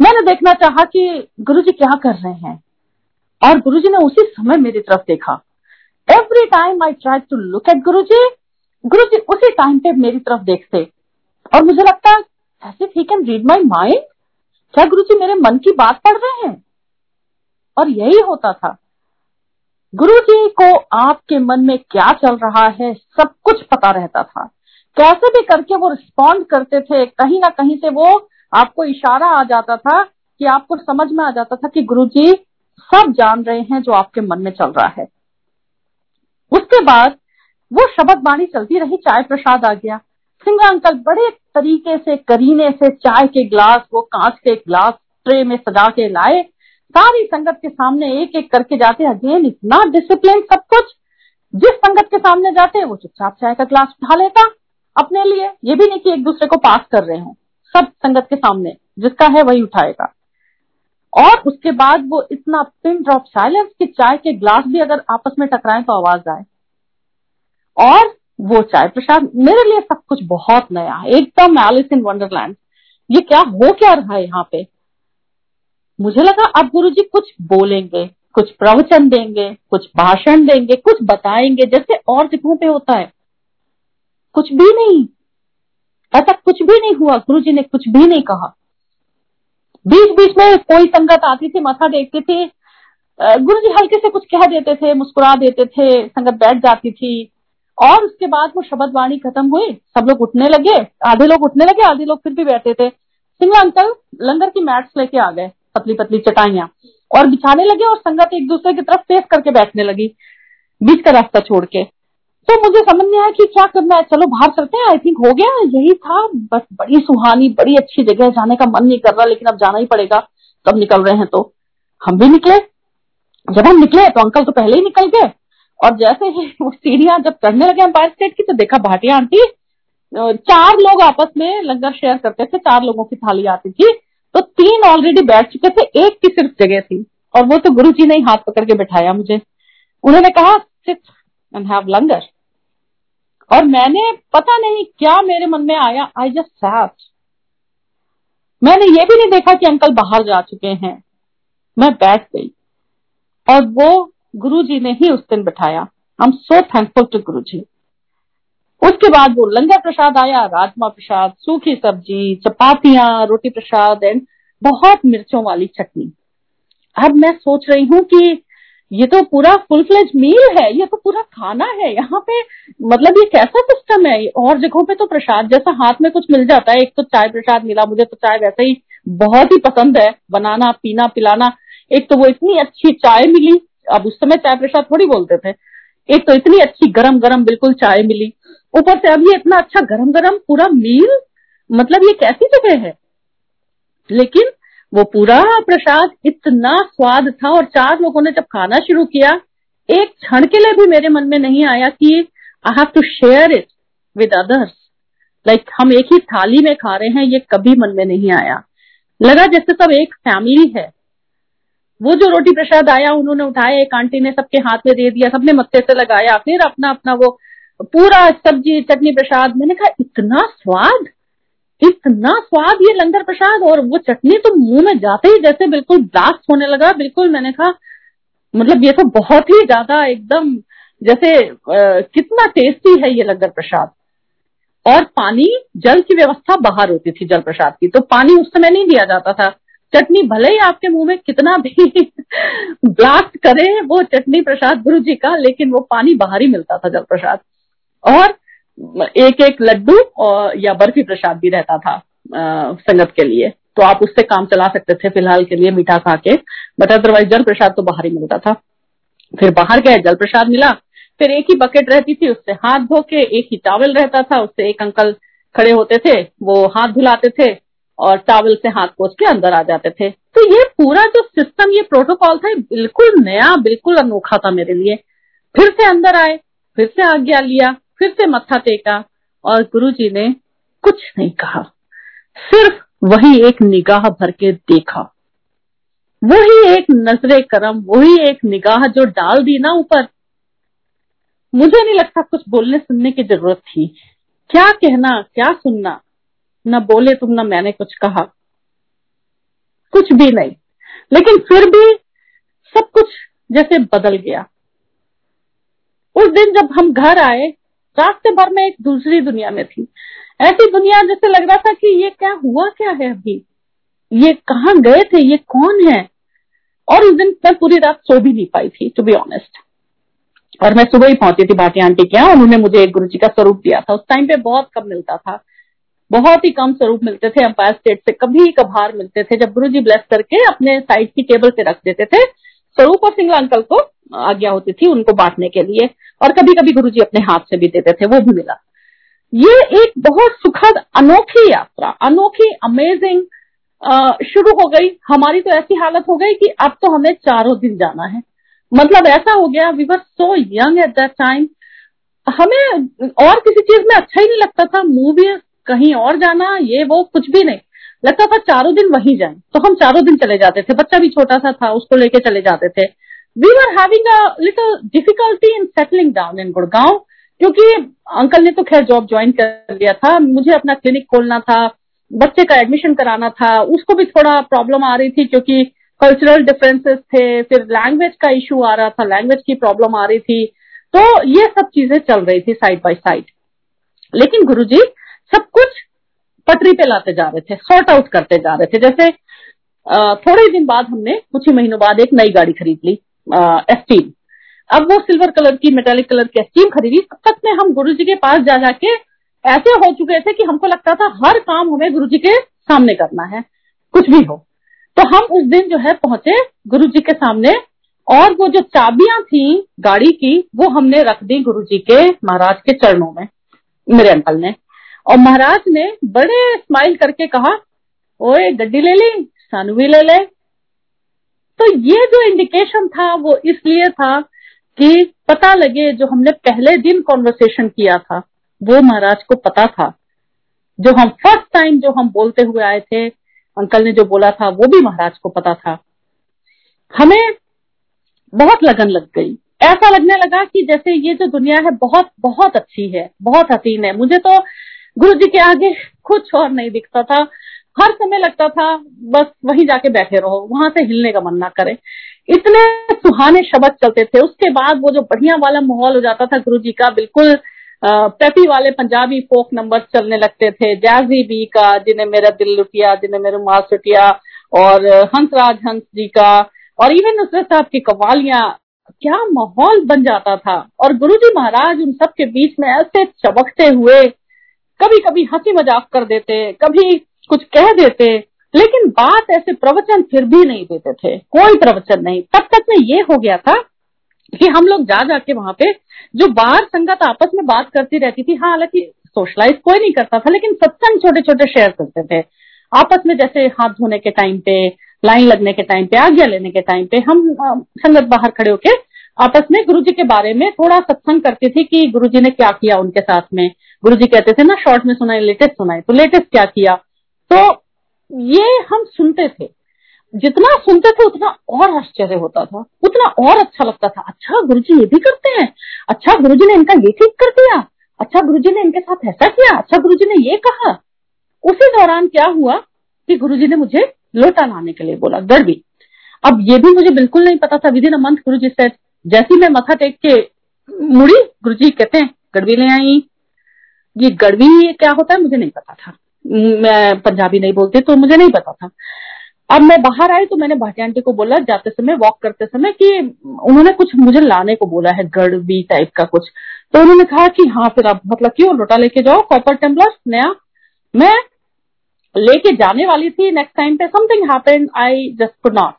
मैंने देखना चाहा कि गुरु जी क्या कर रहे हैं। और गुरु जी ने उसी समय मेरी तरफ़ देखा। Every time I try to look at Guru ji Guru जी उसी टाइम पे मेरी तरफ़ देखते। और मुझे लगता, ऐसे ही कैन रीड माई माइंड क्या गुरु जी मेरे मन की बात पढ़ रहे हैं? और यही होता था। गुरु जी को आपके मन में क्या चल रहा है, सब कुछ पता रहता था। कैसे भी करके वो रिस्पॉन्ड करते थे, कहीं ना कहीं से वो आपको इशारा आ जाता था कि आपको समझ में आ जाता था कि गुरु जी सब जान रहे हैं जो आपके मन में चल रहा है। उसके बाद वो शब्द बाणी चलती रही, चाय प्रसाद आ गया। सिंह अंकल बड़े तरीके से, करीने से चाय के ग्लास, वो कांच के ग्लास ट्रे में सजा के लाए। सारी संगत के सामने एक एक करके जाते अगेन, इतना डिसिप्लिन सब कुछ। जिस संगत के सामने जाते वो चुपचाप चाय का ग्लास उठा लेता अपने लिए। ये भी नहीं कि एक दूसरे को पास कर रहे हो। सब संगत के सामने, जिसका है वही उठाएगा। और उसके बाद वो इतना पिन ड्रॉप साइलेंस की चाय के ग्लास भी अगर आपस में टकराए तो आवाज़ आए। और वो चाय प्रसाद, मेरे लिए सब कुछ बहुत नया है। एकदम एलिस इन वंडरलैंड ये क्या हो क्या रहा है यहाँ पे? मुझे लगा अब गुरु जी कुछ बोलेंगे, कुछ प्रवचन देंगे, कुछ भाषण देंगे, कुछ बताएँगे, जैसे और जगहों पे होता है। कुछ भी नहीं। ऐसा कुछ भी नहीं हुआ। गुरु जी ने कुछ भी नहीं कहा। बीच बीच में कोई संगत आती थी, माथा देखती थी। गुरु जी हल्के से कुछ कह देते थे, मुस्कुरा देते थे, संगत बैठ जाती थी। और उसके बाद वो शब्द वाणी खत्म हुई, सब लोग उठने लगे, आधे लोग उठने लगे, आधे लोग फिर भी बैठे थे। सिंगला अंकल लंगर की मैट्स लेके आ गए। पतली पतली चटाइया। और बिछाने लगे और संगत एक दूसरे की तरफ़ फेस करके बैठने लगी, बीच का रास्ता छोड़ के। तो मुझे समझ नहीं आया कि क्या करना है। चलो बाहर चलते हैं। आई थिंक हो गया। यही था। बस बड़ी सुहानी, बड़ी अच्छी जगह। जाने का मन नहीं कर रहा, लेकिन अब जाना ही पड़ेगा। तब निकल रहे हैं तो। हम भी निकले। जब हम निकले तो अंकल तो पहले ही निकल गए। और जैसे ही वो सीढ़ियाँ जब चढ़ने लगे एम्पायर स्टेट की तो देखा भाटिया आंटी चार लोग आपस में लंगर शेयर करते थे। चार लोगों की थाली आती थी। तो तीन ऑलरेडी बैठ चुके थे, एक की सिर्फ़ जगह थी, और वो तो गुरु जी ने ही हाथ पकड़ के बैठाया मुझे। उन्होंने कहा सिट एंड हैव लंगर। और मैंने पता नहीं क्या मेरे मन में आया आई जस्ट सैट मैंने ये भी नहीं देखा कि अंकल बाहर जा चुके हैं। मैं बैठ गई। और वो गुरु जी ने ही उस दिन बैठाया। I am so thankful to Guru ji उसके बाद वो लंगर प्रसाद आया, राजमा प्रसाद, सूखी सब्ज़ी, चपातियाँ, रोटी प्रसाद एंड बहुत मिर्चों वाली चटनी। अब मैं सोच रही हूँ कि ये तो पूरा फुल फ्लेज मील है, ये तो पूरा खाना है, यहाँ पे मतलब ये कैसा सिस्टम है? और जगहों पे तो प्रसाद जैसा हाथ में कुछ मिल जाता है, एक तो चाय प्रसाद मिला, मुझे तो चाय वैसे ही बहुत ही पसंद है, बनाना, पीना, पिलाना। एक तो वो इतनी अच्छी चाय मिली, अब उस समय चाय प्रसाद थोड़ी बोलते थे। एक तो इतनी अच्छी गरम गरम बिल्कुल चाय मिली ऊपर से अब ये इतना अच्छा गरम गरम पूरा मील मतलब ये कैसी जगह है? लेकिन वो पूरा प्रसाद इतना स्वाद था और चार लोगों ने जब खाना शुरू किया, एक क्षण के लिए भी मेरे मन में नहीं आया कि I have to share it with others like हम एक ही थाली में खा रहे हैं, ये कभी मन में नहीं आया। लगा जैसे सब एक फैमिली है। वो जो रोटी प्रसाद आया, उन्होंने उठाया, एक आंटी ने सबके हाथ में दे दिया, सबने मत्थे से लगाया, फिर अपना अपना वो पूरा सब्ज़ी चटनी प्रसाद। मैंने कहा इतना स्वाद? इतना स्वाद ये लंगर प्रसाद? और वो चटनी तो मुँह में जाते ही जैसे बिल्कुल ब्लास्ट होने लगा। बिल्कुल मैंने कहा मतलब ये तो बहुत ही ज़्यादा एकदम जैसे आ, कितना टेस्टी है ये लंगर प्रसाद। और पानी जल की व्यवस्था बाहर होती थी जल प्रसाद की। तो पानी उस समय नहीं दिया जाता था। चटनी भले ही आपके मुँह में कितना भी ब्लास्ट करे वो चटनी प्रसाद गुरु जी का लेकिन वो पानी बाहर ही मिलता था जल प्रसाद। और एक एक लड्डू और या बर्फ़ी प्रसाद भी रहता था आ, संगत के लिए। तो आप उससे काम चला सकते थे फ़िलहाल के लिए मीठा खा के। बट अदरवाइज़ जल प्रसाद तो बाहर ही मिलता था। फिर बाहर गए जल प्रसाद मिला। फिर एक ही बकेट रहती थी उससे हाथ धो के एक ही टावल रहता था उससे एक अंकल खड़े होते थे वो हाथ धुलाते थे और टावल से हाथ पोछ के अंदर आ जाते थे। तो ये पूरा जो सिस्टम ये प्रोटोकॉल था बिल्कुल नया बिल्कुल अनोखा था मेरे लिए। फिर से अंदर आए फिर से आज्ञा लिया। फिर से मत्था टेका और गुरु जी ने कुछ नहीं कहा। सिर्फ़ वही एक निगाह भर के देखा। वही एक नजरे करम, वही एक निगाह जो डाल दी ना ऊपर। मुझे नहीं लगता कुछ बोलने सुनने की ज़रूरत थी। क्या कहना, क्या सुनना? न बोले तुम, न मैंने कुछ कहा। कुछ भी नहीं। लेकिन फिर भी सब कुछ जैसे बदल गया। उस दिन जब हम घर आए रास्ते भर में एक दूसरी दुनिया में थी। ऐसी दुनिया जैसे लग रहा था कि ये क्या हुआ, क्या है अभी? ये कहा गए थे? ये कौन है? और उस दिन मैं पूरी रात सो भी नहीं पाई थी टू बी ऑनेस्ट और मैं सुबह ही पहुँची थी भाटी आंटी के यहाँ, उन्होंने मुझे एक गुरु जी का स्वरूप दिया था। उस टाइम पे बहुत कम मिलता था। बहुत ही कम स्वरूप मिलते थे अंपायर स्टेट से कभी कभार मिलते थे। जब गुरु जी ब्लेस करके अपने साइड की टेबल पे रख देते थे, स्वरूप और सिंगला अंकल को आज्ञा होती थी उनको बांटने के लिए। और कभी कभी गुरु जी अपने हाथ से भी देते थे, वो भी मिला। ये एक बहुत सुखद, अनोखी यात्रा, अनोखी अमेजिंग शुरू हो गई। हमारी तो ऐसी हालत हो गई कि अब तो हमें चारों दिन जाना है। मतलब ऐसा हो गया we were so young at that time हमें और किसी चीज़ में अच्छा ही नहीं लगता था मूवी कहीं और जाना, ये, वो, कुछ भी नहीं। लगता था चारों दिन वहीं जाए। तो हम चारों दिन चले जाते थे। बच्चा भी छोटा सा था, उसको लेके चले जाते थे। We are having a little difficulty in settling down in Gurgaon क्योंकि अंकल ने तो खैर जॉब ज्वाइन कर लिया था, मुझे अपना क्लिनिक खोलना था, बच्चे का एडमिशन कराना था, उसको भी थोड़ा प्रॉब्लम आ रही थी क्योंकि कल्चरल डिफरेंसेस थे, फिर लैंग्वेज का इशू आ रहा था लैंग्वेज की प्रॉब्लम आ रही थी तो ये सब चीज़ें चल रही थी साइड बाय साइड लेकिन गुरुजी, सब कुछ पटरी पे लाते जा रहे थे सॉर्ट आउट करते जा रहे थे, जैसे थोड़े दिन बाद हमने कुछ ही महीनों बाद एक नई गाड़ी खरीद ली। एस्टीम अब वो सिल्वर कलर की मेटेलिक कलर की एस्टीम खरीदी। तब तक में हम गुरु जी के पास जा जाके ऐसे हो चुके थे कि हमको लगता था हर काम हमें गुरु जी के सामने करना है, कुछ भी हो। तो हम उस दिन जो है पहुँचे गुरु जी के सामने और वो जो चाबियाँ थी गाड़ी की, वो हमने रख दी गुरु जी के, महाराज के चरणों में, मेरे अंकल ने। और महाराज ने बड़े स्माइल करके कहा, ओए, गड्डी ले ली, सानू भी ले ले। तो ये जो इंडिकेशन था, वो इसलिए था कि पता लगे जो हमने पहले दिन कॉन्वर्सेशन किया था, वो महाराज को पता था। जो हम फ़र्स्ट टाइम जो हम बोलते हुए आए थे, अंकल ने जो बोला था, वो भी महाराज को पता था। हमें बहुत लगन लग गई। ऐसा लगने लगा कि जैसे ये जो दुनिया है, बहुत बहुत अच्छी है, बहुत हसीन है। मुझे तो गुरु जी के आगे कुछ और नहीं दिखता था। हर समय लगता था, बस वहीं जाके बैठे रहो, वहाँ से हिलने का मन ना करे। इतने सुहाने शब्द चलते थे। उसके बाद वो जो बढ़िया वाला माहौल हो जाता था गुरु जी का, बिल्कुल पेपी वाले पंजाबी फोक नंबर चलने लगते थे। जैजी बी का, जिन्हें मेरा दिल लुटिया, जिन्हें मेरे माल छुटिया और हंसराज हंस जी का, और इवन नुसरत साहब की कवालियाँ क्या माहौल बन जाता था। और गुरुजी महाराज उन सब के बीच में ऐसे चबकते हुए कभी कभी हँसी मज़ाक कर देते, कभी कुछ कह देते, लेकिन बात ऐसे प्रवचन फिर भी नहीं देते थे। कोई प्रवचन नहीं। तब तक में ये हो गया था कि हम लोग जा जाके वहाँ पे जो बाहर संगत आपस में बात करती रहती थी हाँ हालाँकि सोशलाइज कोई नहीं करता था, लेकिन सत्संग छोटे छोटे शेयर करते थे। आपस में जैसे हाथ धोने के टाइम पे, लाइन लगने के टाइम पे, आज्ञा लेने के टाइम पे हम संगत बाहर खड़े होके आपस में गुरु जी के बारे में थोड़ा सत्संग करती थी कि गुरु जी ने क्या किया उनके साथ में। गुरु जी कहते थे, ना शॉर्ट में सुनाए लेटेस्ट सुनाए। तो लेटेस्ट क्या किया? तो ये हम सुनते थे। जितना सुनते थे, उतना और आश्चर्य होता था, उतना और अच्छा लगता था। अच्छा गुरु जी ये भी करते हैं। अच्छा गुरु जी ने इनका ये ठीक कर दिया। अच्छा गुरु जी ने इनके साथ ऐसा किया। अच्छा गुरु जी ने ये कहा। उसी दौरान क्या हुआ कि गुरु जी ने मुझे लोटा लाने के लिए बोला गड़बी अब ये भी मुझे बिल्कुल नहीं पता था। विधि इन मंथ गुरु जी से जैसी मैं मथा टेक के मुड़ी गुरु जी कहते हैं गड़बी ले आई? ये गड़बी क्या होता है, मुझे नहीं पता था। मैं पंजाबी नहीं बोलती तो मुझे नहीं पता था। अब मैं बाहर आई तो मैंने भाटी आंटी को बोला जाते समय वॉक करते समय कि उन्होंने कुछ मुझे लाने को बोला है गड़बी टाइप का कुछ। तो उन्होंने कहा कि हाँ फिर आप मतलब क्यों लोटा लेके जाओ कॉपर टेम्पलर नया। मैं लेके जाने वाली थी नेक्स्ट टाइम पे something happened I just could not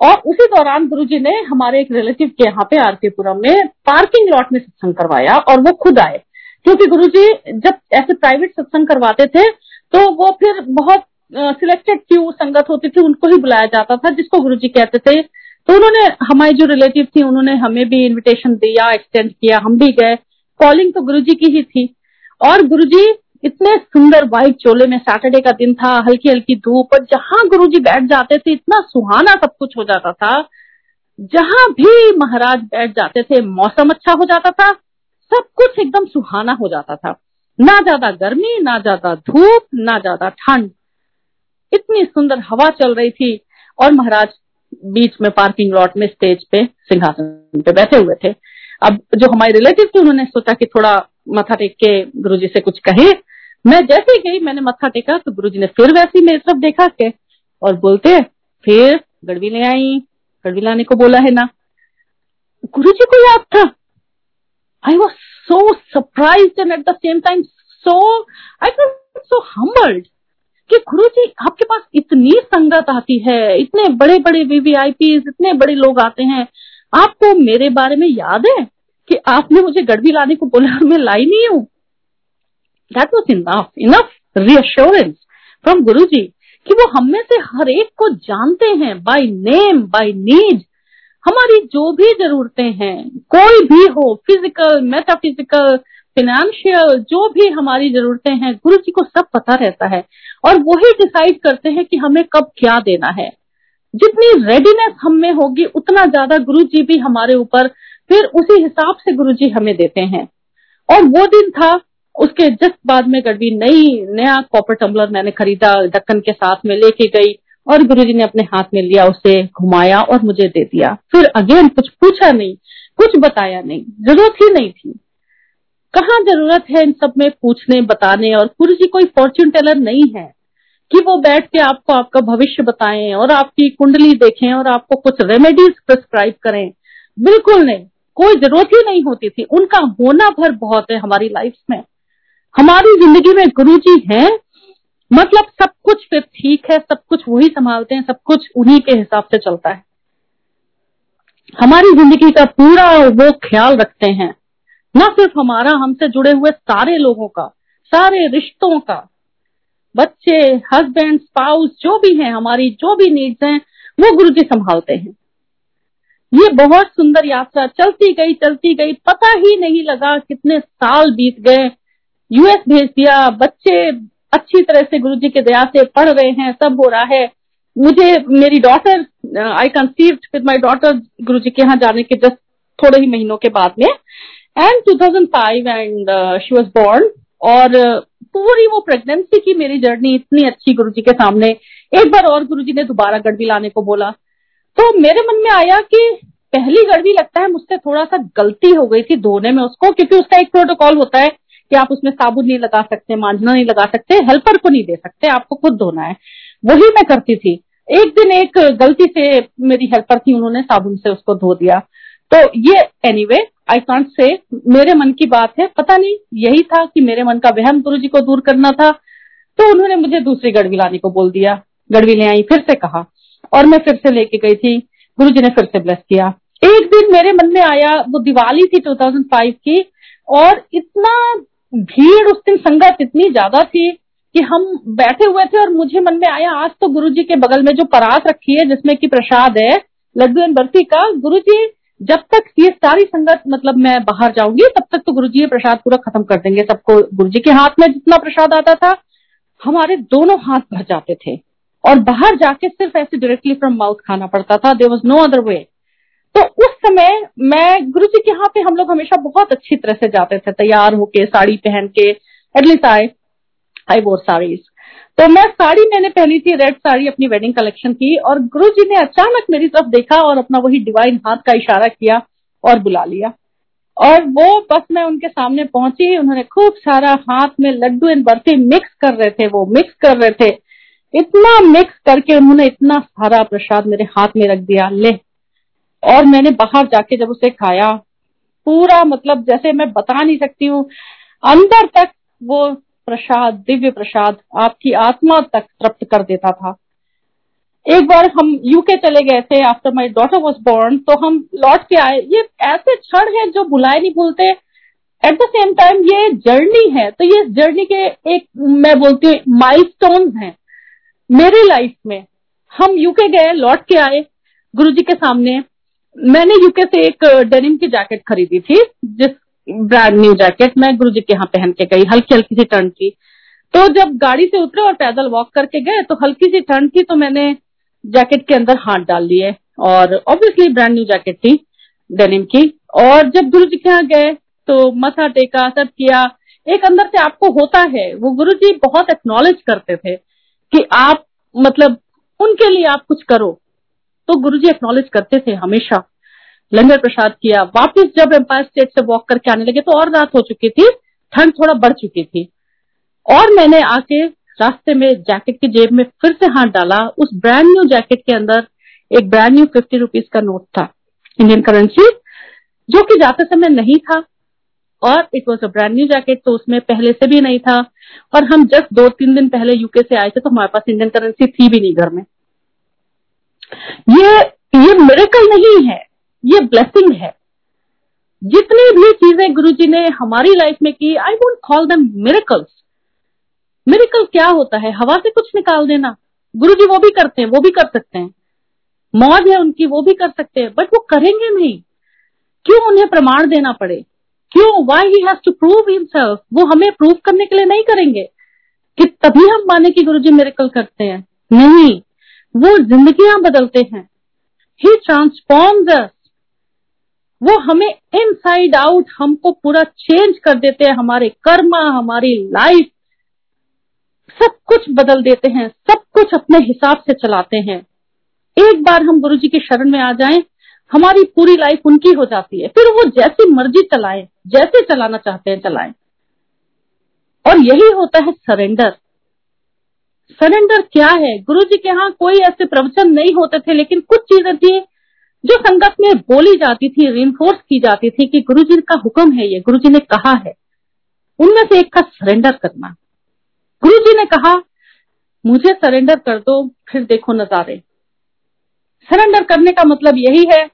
और उसी दौरान गुरु जी ने हमारे एक रिलेटिव के यहाँ पे आरकेपुरम में पार्किंग लॉट में सत्संग करवाया और वो खुद आए। क्योंकि गुरु जी, जब ऐसे प्राइवेट सत्संग करवाते थे तो वो फिर बहुत सिलेक्टेड क्यू संगत होती थी, उनको ही बुलाया जाता था, जिसको गुरु जी कहते थे। तो उन्होंने, हमारी जो रिलेटिव थी, उन्होंने हमें भी इनविटेशन दिया एक्सटेंड किया, हम भी गए। कॉलिंग तो गुरु जी की ही थी। और गुरु जी, इतने सुंदर व्हाइट चोले में सैटरडे का दिन था हल्की हल्की धूप, और जहाँ गुरु जी बैठ जाते थे, इतना सुहाना सब कुछ हो जाता था। जहाँ भी महाराज बैठ जाते थे, मौसम अच्छा हो जाता था सब कुछ एकदम सुहाना हो जाता था। ना ज़्यादा गर्मी, ना ज़्यादा धूप, ना ज़्यादा ठंड। इतनी सुंदर हवा चल रही थी और महाराज बीच में पार्किंग लॉट में स्टेज पे सिंहासन पे बैठे हुए थे। अब जो हमारे रिलेटिव थे, उन्होंने सोचा कि थोड़ा मथा टेक के गुरु जी से कुछ कहे। मैं जैसे गई, मैंने मत्था टेका तो गुरु जी ने फिर वैसे ही मेरी तरफ़ देखा के और बोलते, फिर गड़वी ले आई। गड़वी लाने को बोला है ना। गुरु जी को याद था। I was so surprise and at the same time so I feel so humbled कि गुरु जी आपके पास इतनी संगत आती है, इतने बड़े बड़े वीवीआईपी इतने बड़े लोग आते हैं। आपको मेरे बारे में याद है कि आपने मुझे गड़बी लाने को बोला मैं लाई नहीं हूँ? That was enough enough reassurance from Guru ji कि वो हम में से हर एक को जानते हैं बाय नेम बाय नीड हमारी जो भी जरूरतें हैं, कोई भी हो फ़िज़िकल मेटाफिजिकल फिनेंशियल जो भी हमारी जरूरतें हैं, गुरु जी को सब पता रहता है। और वही डिसाइड करते हैं कि हमें कब क्या देना है। जितनी रेडीनेस हम में होगी, उतना ज़्यादा गुरु जी भी हमारे ऊपर, फिर उसी हिसाब से गुरु जी हमें देते हैं। और वो दिन था, उसके जस्ट बाद में गड़बी नई, नया कॉपर टम्बलर मैंने खरीदा, ढक्कन के साथ में लेके गई। और गुरुजी ने अपने हाथ में लिया, उसे घुमाया और मुझे दे दिया। फिर अगेन कुछ पूछा नहीं, कुछ बताया नहीं, ज़रूरत ही नहीं थी। कहा ज़रूरत है इन सब में पूछने, बताने? और गुरु जी कोई फॉर्च्यून टेलर नहीं है कि वो बैठ के आपको आपका भविष्य बताएँ और आपकी कुंडली देखें और आपको कुछ रेमेडीज प्रिस्क्राइब करें। बिल्कुल नहीं, कोई ज़रूरत ही नहीं होती थी। उनका होना भर बहुत है हमारी लाइफ में। हमारी ज़िंदगी में गुरु जी है मतलब सब कुछ फिर ठीक है, सब कुछ वही संभालते हैं, सब कुछ उन्हीं के हिसाब से चलता है। हमारी ज़िंदगी का पूरा वो ख्याल रखते हैं। न सिर्फ़ हमारा, हमसे जुड़े हुए सारे लोगों का, सारे रिश्तों का, बच्चे हस्बैंड स्पाउस जो भी हैं, हमारी जो भी नीड्स हैं, वो गुरु जी संभालते हैं। ये बहुत सुंदर यात्रा चलती गई चलती गई। पता ही नहीं लगा कितने साल बीत गए। यूएस भेज दिया, बच्चे अच्छी तरह से गुरु जी के दया से पढ़ रहे हैं सब हो रहा है। मुझे मेरी daughter I conceive with my daughter Guru ji के यहाँ जाने के जस्ट थोड़े ही महीनों के बाद में। And 2005 and she was born और uh, पूरी वो प्रेगनेंसी की मेरी जर्नी इतनी अच्छी गुरु जी के सामने। एक बार और गुरु जी ने दोबारा गड़बी लाने को बोला। तो मेरे मन में आया कि पहली गड़बी लगता है मुझसे थोड़ा सा गलती हो गई थी धोने में उसको क्योंकि उसका एक प्रोटोकॉल होता है कि आप उसमें साबुन नहीं लगा सकते मांझना नहीं लगा सकते हेल्पर को नहीं दे सकते, आपको खुद धोना है। वही मैं करती थी। एक दिन एक गलती से मेरी हेल्पर थी, उन्होंने साबुन से उसको धो दिया। तो ये एनीवे आई कांट से मेरे मन की बात है। पता नहीं, यही था कि मेरे मन का वहम गुरु जी को दूर करना था। तो उन्होंने मुझे दूसरी गड़वी लाने को बोल दिया। गड़वी ले आई, फिर से कहा। और मैं फिर से लेके गई थी। गुरु जी ने फिर से ब्लेस किया। एक दिन मेरे मन में आया, वो दिवाली थी 2005 की, और इतना भीड़ उस दिन संगत इतनी ज़्यादा थी कि हम बैठे हुए थे और मुझे मन में आया, आज तो गुरु जी के बगल में जो परात रखी है, जिसमें की प्रसाद है, लड्डू एंड बर्फ़ी का गुरु जी जब तक ये सारी संगत मतलब मैं बाहर जाऊँगी, तब तक तो गुरु जी ये प्रसाद पूरा खत्म कर देंगे, सबको गुरु जी के हाथ में जितना प्रसाद आता था। हमारे दोनों हाथ भर जाते थे। और बाहर जाके सिर्फ़ ऐसे डायरेक्टली फ्रॉम माउथ खाना पड़ता था there was no other way तो उस समय मैं गुरु जी के यहाँ पे हम लोग हमेशा बहुत अच्छी तरह से जाते थे, तैयार होके, साड़ी पहन के एटलीस्ट आई आई वोर साड़ीज तो मैं साड़ी मैंने पहनी थी रेड साड़ी, अपनी वेडिंग कलेक्शन की, और गुरु जी ने अचानक मेरी तरफ़ देखा और अपना वही डिवाइन हाथ का इशारा किया और बुला लिया। और वो बस मैं उनके सामने पहुँची, उन्होंने खूब सारा हाथ में लड्डू एंड बर्फ़ी मिक्स कर रहे थे, वो मिक्स कर रहे थे। इतना मिक्स करके उन्होंने इतना सारा प्रसाद मेरे हाथ में रख दिया। ले और मैंने बाहर जाके जब उसे खाया, पूरा मतलब जैसे मैं बता नहीं सकती हूँ। अंदर तक वो प्रसाद, दिव्य प्रसाद आपकी आत्मा तक तृप्त कर देता था। एक बार हम यूके चले गए थे after my daughter was born तो हम लौट के आए। ये ऐसे क्षण है जो बुलाए नहीं भूलते। एट द सेम टाइम ये जर्नी है। तो ये जर्नी के एक, मैं बोलती हूँ माइल हैं। मेरी लाइफ में हम यूके गए, लौट के आए गुरु जी के सामने। मैंने यूके से एक डेनिम की जैकेट खरीदी थी, जिस ब्रांड न्यू जैकेट मैं गुरु जी के यहाँ पहन के गई, हल्की हल्की सी ठंड की तो जब गाड़ी से उतरे और पैदल वॉक करके गए तो हल्की सी ठंड थी तो मैंने जैकेट के अंदर हाथ डाल लिए और ऑब्वियसली ब्रांड न्यू जैकेट थी डेनिम की। और जब गुरु जी के यहाँ गए तो मथा टेका, सब किया। एक अंदर से आपको होता है, वो गुरु जी बहुत एक्नोलेज करते थे कि आप मतलब उनके लिए आप कुछ करो। तो गुरु जी एक्नोलेज करते थे हमेशा। लंगर प्रसाद किया। वापस जब एम्पायर स्टेट से वॉक करके आने लगे तो और रात हो चुकी थी, ठंड थोड़ा बढ़ चुकी थी। और मैंने आके रास्ते में जैकेट की जेब में फिर से हाथ डाला। उस ब्रांड न्यू जैकेट के अंदर एक ब्रांड न्यू फिफ्टी रुपीज़ का नोट था इंडियन करेंसी जो कि जाते समय नहीं था। और it was a brand new jacket तो उसमें पहले से भी नहीं था। और हम जस्ट दो तीन दिन पहले यूके से आए थे तो हमारे पास इंडियन करेंसी थी भी नहीं घर में। ये ये मेरेकल नहीं है, ये ब्लेसिंग है। जितनी भी चीज़ें गुरु जी ने हमारी लाइफ में की I would call them miracles miracle क्या होता है? हवा से कुछ निकाल देना। गुरु जी वो भी करते हैं, वो भी कर सकते हैं। मौज है उनकी, वो भी कर सकते हैं बट वो करेंगे नहीं। क्यों उन्हें प्रमाण देना पड़े? क्यों? Why he has to prove himself वो हमें प्रूव करने के लिए नहीं करेंगे। कि तभी हम माने कि गुरु जी मेरेकल करते हैं। नहीं। वो जिंदगियाँ बदलते हैं। ही ट्रांसफॉर्म्स अस वो हमें इन साइड आउट हमको पूरा चेंज कर देते हैं, हमारे कर्म, हमारी लाइफ सब कुछ बदल देते हैं, सब कुछ अपने हिसाब से चलाते हैं। एक बार हम गुरु जी की शरण में आ जाएँ, हमारी पूरी लाइफ उनकी हो जाती है। फिर वो जैसी मर्ज़ी चलाएँ, जैसे चलाना चाहते हैं, चलाएँ। और यही होता है सरेंडर सरेंडर क्या है? गुरु जी के यहाँ कोई ऐसे प्रवचन नहीं होते थे, लेकिन कुछ चीज़ें थी जो संगत में बोली जाती थी रिइंफोर्स की जाती थी कि गुरु जी का हुक्म है ये। गुरु जी ने कहा है, उनमें से एक का सरेंडर करना। गुरु जी ने कहा, मुझे सरेंडर कर दो, फिर देखो नजारे। सरेंडर करने का मतलब यही है,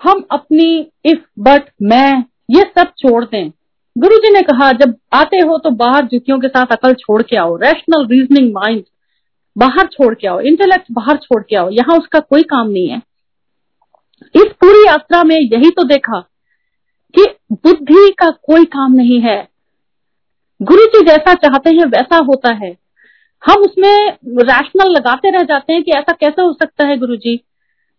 हम अपनी इफ़ बट, मैं, ये सब छोड़ दें। गुरु जी ने कहा, जब आते हो तो बाहर जुतियों के साथ अकल छोड़ के आओ रैशनल रीजनिंग माइंड बाहर छोड़ के आओ इंटेलेक्ट बाहर छोड़ के आओ, यहाँ उसका कोई काम नहीं है। इस पूरी यात्रा में यही तो देखा कि बुद्धि का कोई काम नहीं है। गुरु जी जैसा चाहते हैं, वैसा होता है। हम उसमें रैशनल लगाते रह जाते हैं कि ऐसा कैसे हो सकता है गुरु जी?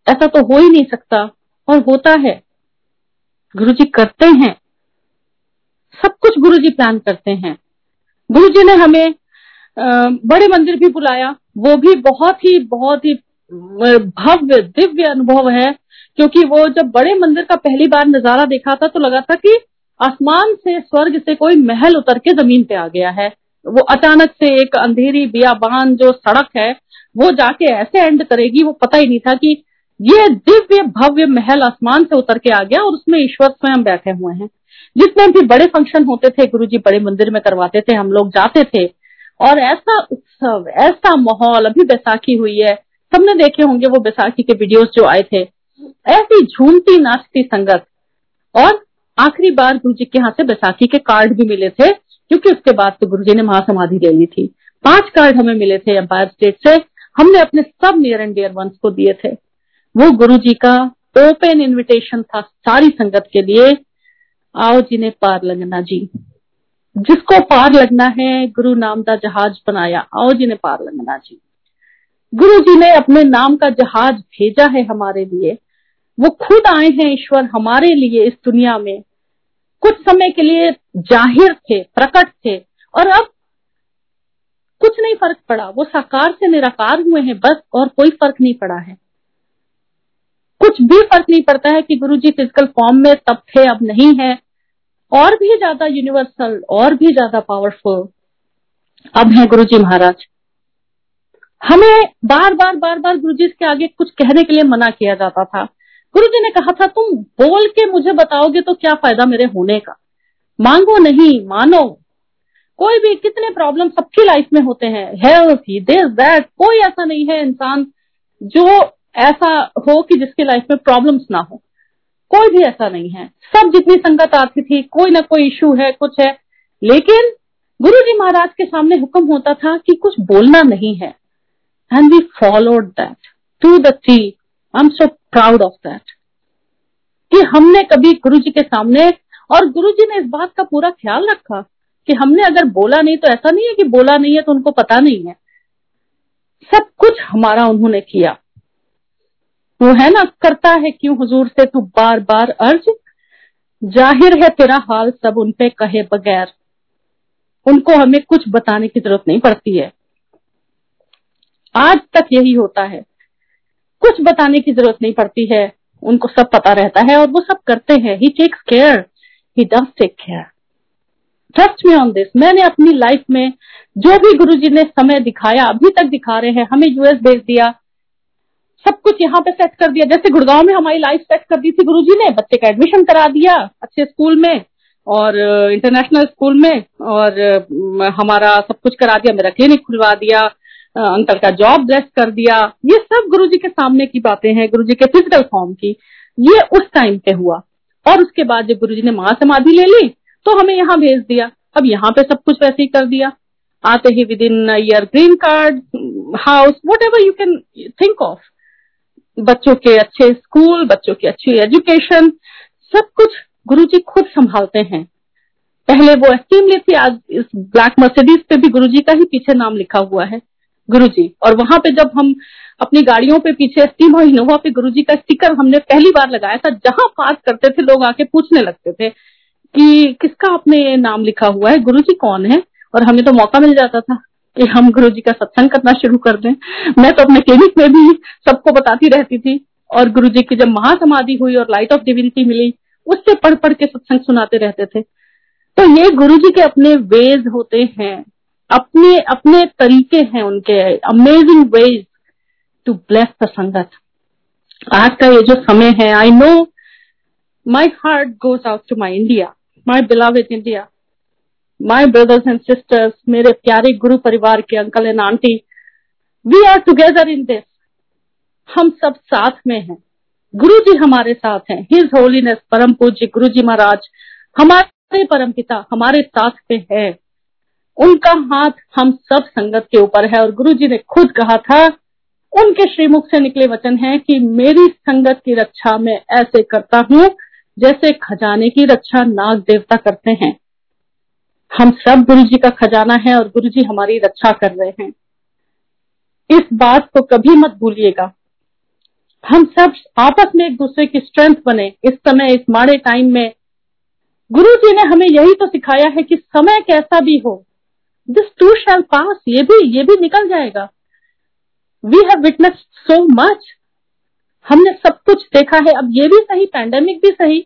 ऐसा तो हो ही नहीं सकता, और होता है। गुरु जी करते हैं। सब कुछ गुरु जी प्लान करते हैं। गुरु जी ने हमें बड़े मंदिर भी बुलाया। वो भी बहुत ही बहुत ही भव्य, दिव्य अनुभव है, क्योंकि वो जब बड़े मंदिर का पहली बार नज़ारा देखा था तो लगा था कि आसमान से, स्वर्ग से कोई महल उतर के ज़मीन पे आ गया है। वो अचानक से एक अंधेरी बियाबान जो सड़क है, वो जाके ऐसे एंड करेगी, वो पता ही नहीं था कि ये दिव्य भव्य महल आसमान से उतर के आ गया और उसमें ईश्वर स्वयं बैठे हुए हैं। जितने भी बड़े फ़ंक्शन होते थे गुरु जी बड़े मंदिर में करवाते थे, हम लोग जाते थे। और ऐसा उत्सव, ऐसा माहौल अभी बैसाखी हुई है। सबने देखे होंगे वो बैसाखी के वीडियोस जो आए थे। ऐसी झूमती नाचती संगत। और आखिरी बार गुरु जी के यहाँ से बैसाखी के कार्ड भी मिले थे, क्योंकि उसके बाद तो गुरु जी ने महासमाधि ले ली थी। पाँच कार्ड हमें मिले थे एम्पायर स्टेट से। हमने अपने सब नियर एंड डियर वंस को दिए थे। वो गुरु जी का ओपन इनविटेशन था सारी संगत के लिए। आओ जी ने पार लगना जी। जिसको पार लगना है, गुरु नाम का जहाज़ बनाया। आओ जी ने पार लगना जी। गुरु जी ने अपने नाम का जहाज़ भेजा है हमारे लिए। वो खुद आए हैं ईश्वर हमारे लिए इस दुनिया में। कुछ समय के लिए ज़ाहिर थे, प्रकट थे और अब कुछ नहीं फ़र्क पड़ा। वो साकार से निराकार हुए हैं, बस और कोई फ़र्क नहीं पड़ा है। कुछ भी फ़र्क नहीं पड़ता है कि गुरु जी फ़िज़िकल फॉर्म में तब थे, अब नहीं है। और भी ज़्यादा यूनिवर्सल और भी ज़्यादा पावरफुल अब है गुरु जी महाराज। हमें बार बार बार बार गुरु जी के आगे कुछ कहने के लिए मना किया जाता था। गुरु जी ने कहा था, तुम बोल के मुझे बताओगे तो क्या फ़ायदा मेरे होने का? मांगो नहीं, मानो। कोई भी, कितने प्रॉब्लम सबकी लाइफ में होते हैं। हेल्थ दिस दैट कोई ऐसा नहीं है इंसान जो ऐसा हो कि जिसकी लाइफ में प्रॉब्लम्स ना हो। कोई भी ऐसा नहीं है। सब जितनी संगत आती थी, कोई ना कोई इशू है, कुछ है। लेकिन गुरु जी महाराज के सामने हुक्म होता था कि कुछ बोलना नहीं है। And we followed that to the I am so proud of that कि हमने कभी गुरु जी के सामने और गुरु जी ने इस बात का पूरा ख्याल रखा कि हमने अगर बोला नहीं तो ऐसा नहीं है कि बोला नहीं है तो उनको पता नहीं है। सब कुछ हमारा उन्होंने किया। वो है ना, करता है क्यों हुजूर से तू बार बार अर्ज़? ज़ाहिर है तेरा हाल सब उन पे कहे बगैर। उनको हमें कुछ बताने की ज़रूरत नहीं पड़ती है। आज तक यही होता है। कुछ बताने की ज़रूरत नहीं पड़ती है। उनको सब पता रहता है और वो सब करते हैं। He takes care he take care trust me on this मैंने अपनी लाइफ में जो भी गुरु जी ने समय दिखाया, अभी तक दिखा रहे हैं। हमें यूएस भेज दिया। सब कुछ यहाँ पे सेट कर दिया। जैसे गुड़गांव में हमारी लाइफ सेट कर दी थी गुरुजी ने, बच्चे का एडमिशन करा दिया अच्छे स्कूल में और इंटरनेशनल स्कूल में और हमारा सब कुछ करा दिया, मेरा क्लिनिक खुलवा दिया अंकल का जॉब ब्लेस कर दिया। ये सब गुरुजी के सामने की बातें हैं, गुरुजी के फ़िज़िकल फॉर्म की। ये उस टाइम पे हुआ। और उसके बाद जब गुरुजी ने महासमाधि ले ली तो हमें यहाँ भेज दिया। अब यहाँ पे सब कुछ वैसे ही कर दिया। आते ही within year green card house whatever you can think of बच्चों के अच्छे स्कूल, बच्चों की अच्छी एजुकेशन, सब कुछ गुरुजी खुद संभालते हैं। पहले वो एस्टीम थी आज इस ब्लैक मर्सिडीज पे भी गुरुजी का ही पीछे नाम लिखा हुआ है, गुरुजी। और वहाँ पे जब हम अपनी गाड़ियों पे पीछे एस्टीम और इनोवा पे गुरुजी का स्टिकर हमने पहली बार लगाया था, जहाँ पास करते थे, लोग आके पूछने लगते थे कि किसका आपने नाम लिखा हुआ है, गुरुजी कौन है? और हमें तो मौका मिल जाता था। कि हम गुरु जी का सत्संग करना शुरू कर दें। मैं तो अपने क्लिनिक में भी सबको बताती रहती थी और गुरु जी की जब महासमाधि हुई और लाइट ऑफ़ डिविनिटी मिली, उससे पढ़ पढ़ के सत्संग सुनाते रहते थे। तो ये गुरु जी के अपने वेज होते हैं, अपने अपने तरीके हैं उनके amazing ways to bless the sangat. आज का ये जो समय है I know my heart goes out to my India my beloved India my brothers and sisters मेरे प्यारे गुरु परिवार के uncle and aunty we are together in this हम सब साथ में हैं। गुरु जी हमारे साथ हैं। हिज होलीनेस परम पूज्य गुरु जी महाराज हमारे परम पिता हमारे साथ में है। उनका हाथ हम सब संगत के ऊपर है और गुरु जी ने खुद कहा था, उनके श्रीमुख से निकले वचन है कि मेरी संगत की रक्षा मैं ऐसे करता हूँ जैसे खजाने की रक्षा नाग देवता करते हैं। हम सब गुरु जी का खजाना है और गुरु जी हमारी रक्षा कर रहे हैं। इस बात को कभी मत भूलिएगा। हम सब आपस में एक दूसरे की स्ट्रेंथ बने। इस समय, इस माड़े टाइम में गुरु जी ने हमें यही तो सिखाया है कि समय कैसा भी हो दिस टू शैल पास ये भी ये भी निकल जाएगा। We have witness so much हमने सब कुछ देखा है। अब ये भी सही पैंडेमिक भी सही।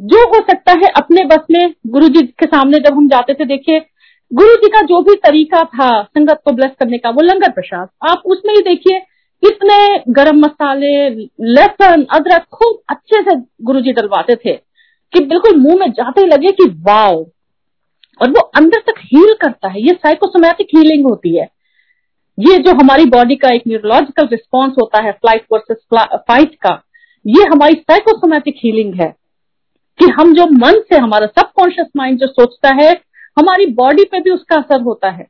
जो हो सकता है अपने बस में गुरु जी के सामने जब हम जाते थे, देखिए गुरु जी का जो भी तरीका था संगत को ब्लेस करने का, वो लंगर प्रसाद। आप उसमें ही देखिए, इतने गरम मसाले, लहसुन, अदरक खूब अच्छे से गुरु जी डलवाते थे कि बिल्कुल मुँह में जाते ही लगे कि वाओ। और वो अंदर तक हील करता है। ये साइकोसोमैटिक हीलिंग होती है। ये जो हमारी बॉडी का एक न्यूरोलॉजिकल रिस्पॉन्स होता है फ़्लाइट वर्सेस फाइट का, ये हमारी साइकोसोमैटिक हीलिंग है। कि हम जो मन से, हमारा सबकॉन्शियस माइंड जो सोचता है, हमारी बॉडी पे भी उसका असर होता है।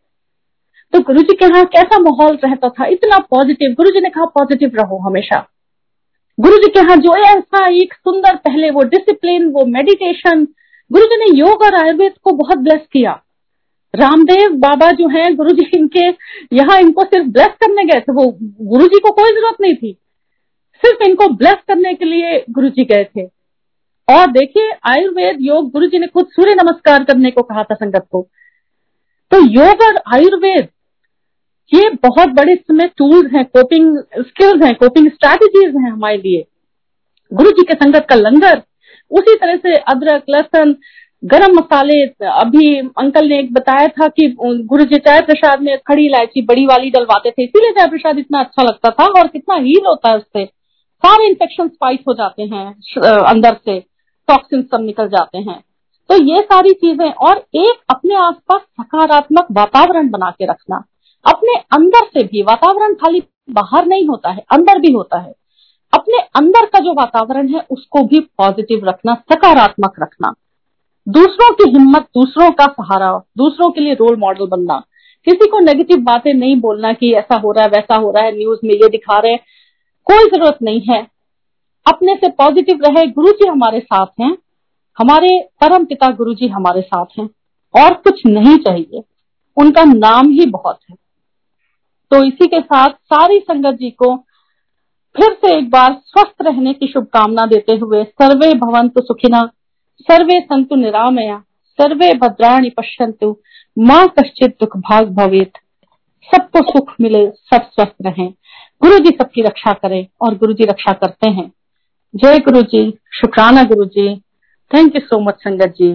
तो गुरु जी के यहाँ कैसा माहौल रहता था? इतना पॉजिटिव गुरु जी ने कहा पॉजिटिव रहो हमेशा। गुरु जी के यहाँ जो ऐसा एक सुंदर पहले वो डिसिप्लिन वो मेडिटेशन गुरु जी ने योग और आयुर्वेद को बहुत ब्लेस किया। रामदेव बाबा जो हैं गुरु जी इनके, यहाँ इनको सिर्फ़ ब्लेस करने गए थे, वो गुरु जी को कोई ज़रूरत नहीं थी। सिर्फ़ इनको ब्लेस करने के लिए गुरु जी गए थे। और देखिए, आयुर्वेद योग, गुरु जी ने खुद सूर्य नमस्कार करने को कहा था संगत को। तो योग और आयुर्वेद, ये बहुत बड़े समय टूल्स हैं कोपिंग स्किल्स हैं कोपिंग स्ट्रैटेजीज हैं हमारे लिए। गुरु जी के संगत का लंगर, उसी तरह से अदरक, लहसन, गरम मसाले, अभी अंकल ने एक बताया था कि गुरु जी चाय प्रसाद में खड़ी इलायची बड़ी वाली डलवाते थे, इसीलिए चाय प्रसाद इतना अच्छा लगता था और कितना हील होता है उससे। सारे इन्फेक्शन फाइट हो जाते हैं अंदर से। टॉक्सिन सब निकल जाते हैं। तो ये सारी चीज़ें और एक अपने आसपास सकारात्मक वातावरण बना के रखना। अपने अंदर से भी, वातावरण खाली बाहर नहीं होता है, अंदर भी होता है। अपने अंदर का जो वातावरण है, उसको भी पॉजिटिव रखना, सकारात्मक रखना। दूसरों की हिम्मत, दूसरों का सहारा, दूसरों के लिए रोल मॉडल बनना। किसी को नेगेटिव बातें नहीं बोलना कि ऐसा हो रहा है, वैसा हो रहा है न्यूज़ में ये दिखा रहे हैं। कोई ज़रूरत नहीं है। अपने से पॉजिटिव रहे गुरु जी हमारे साथ हैं। हमारे परम पिता गुरु जी हमारे साथ हैं। और कुछ नहीं चाहिए। उनका नाम ही बहुत है। तो इसी के साथ सारी संगत जी को फिर से एक बार स्वस्थ रहने की शुभकामना देते हुए, सर्वे भवंतु सुखिना, सर्वे संतु निरामया, सर्वे भद्राणी पश्यंतु माँ कश्चित दुख भाग भवेत। सबको सुख मिले, सब स्वस्थ रहें। गुरु जी सबकी रक्षा करें और गुरु जी रक्षा करते हैं। जय गुरु जी शुक्राना Guru ji thank you so much संगत जी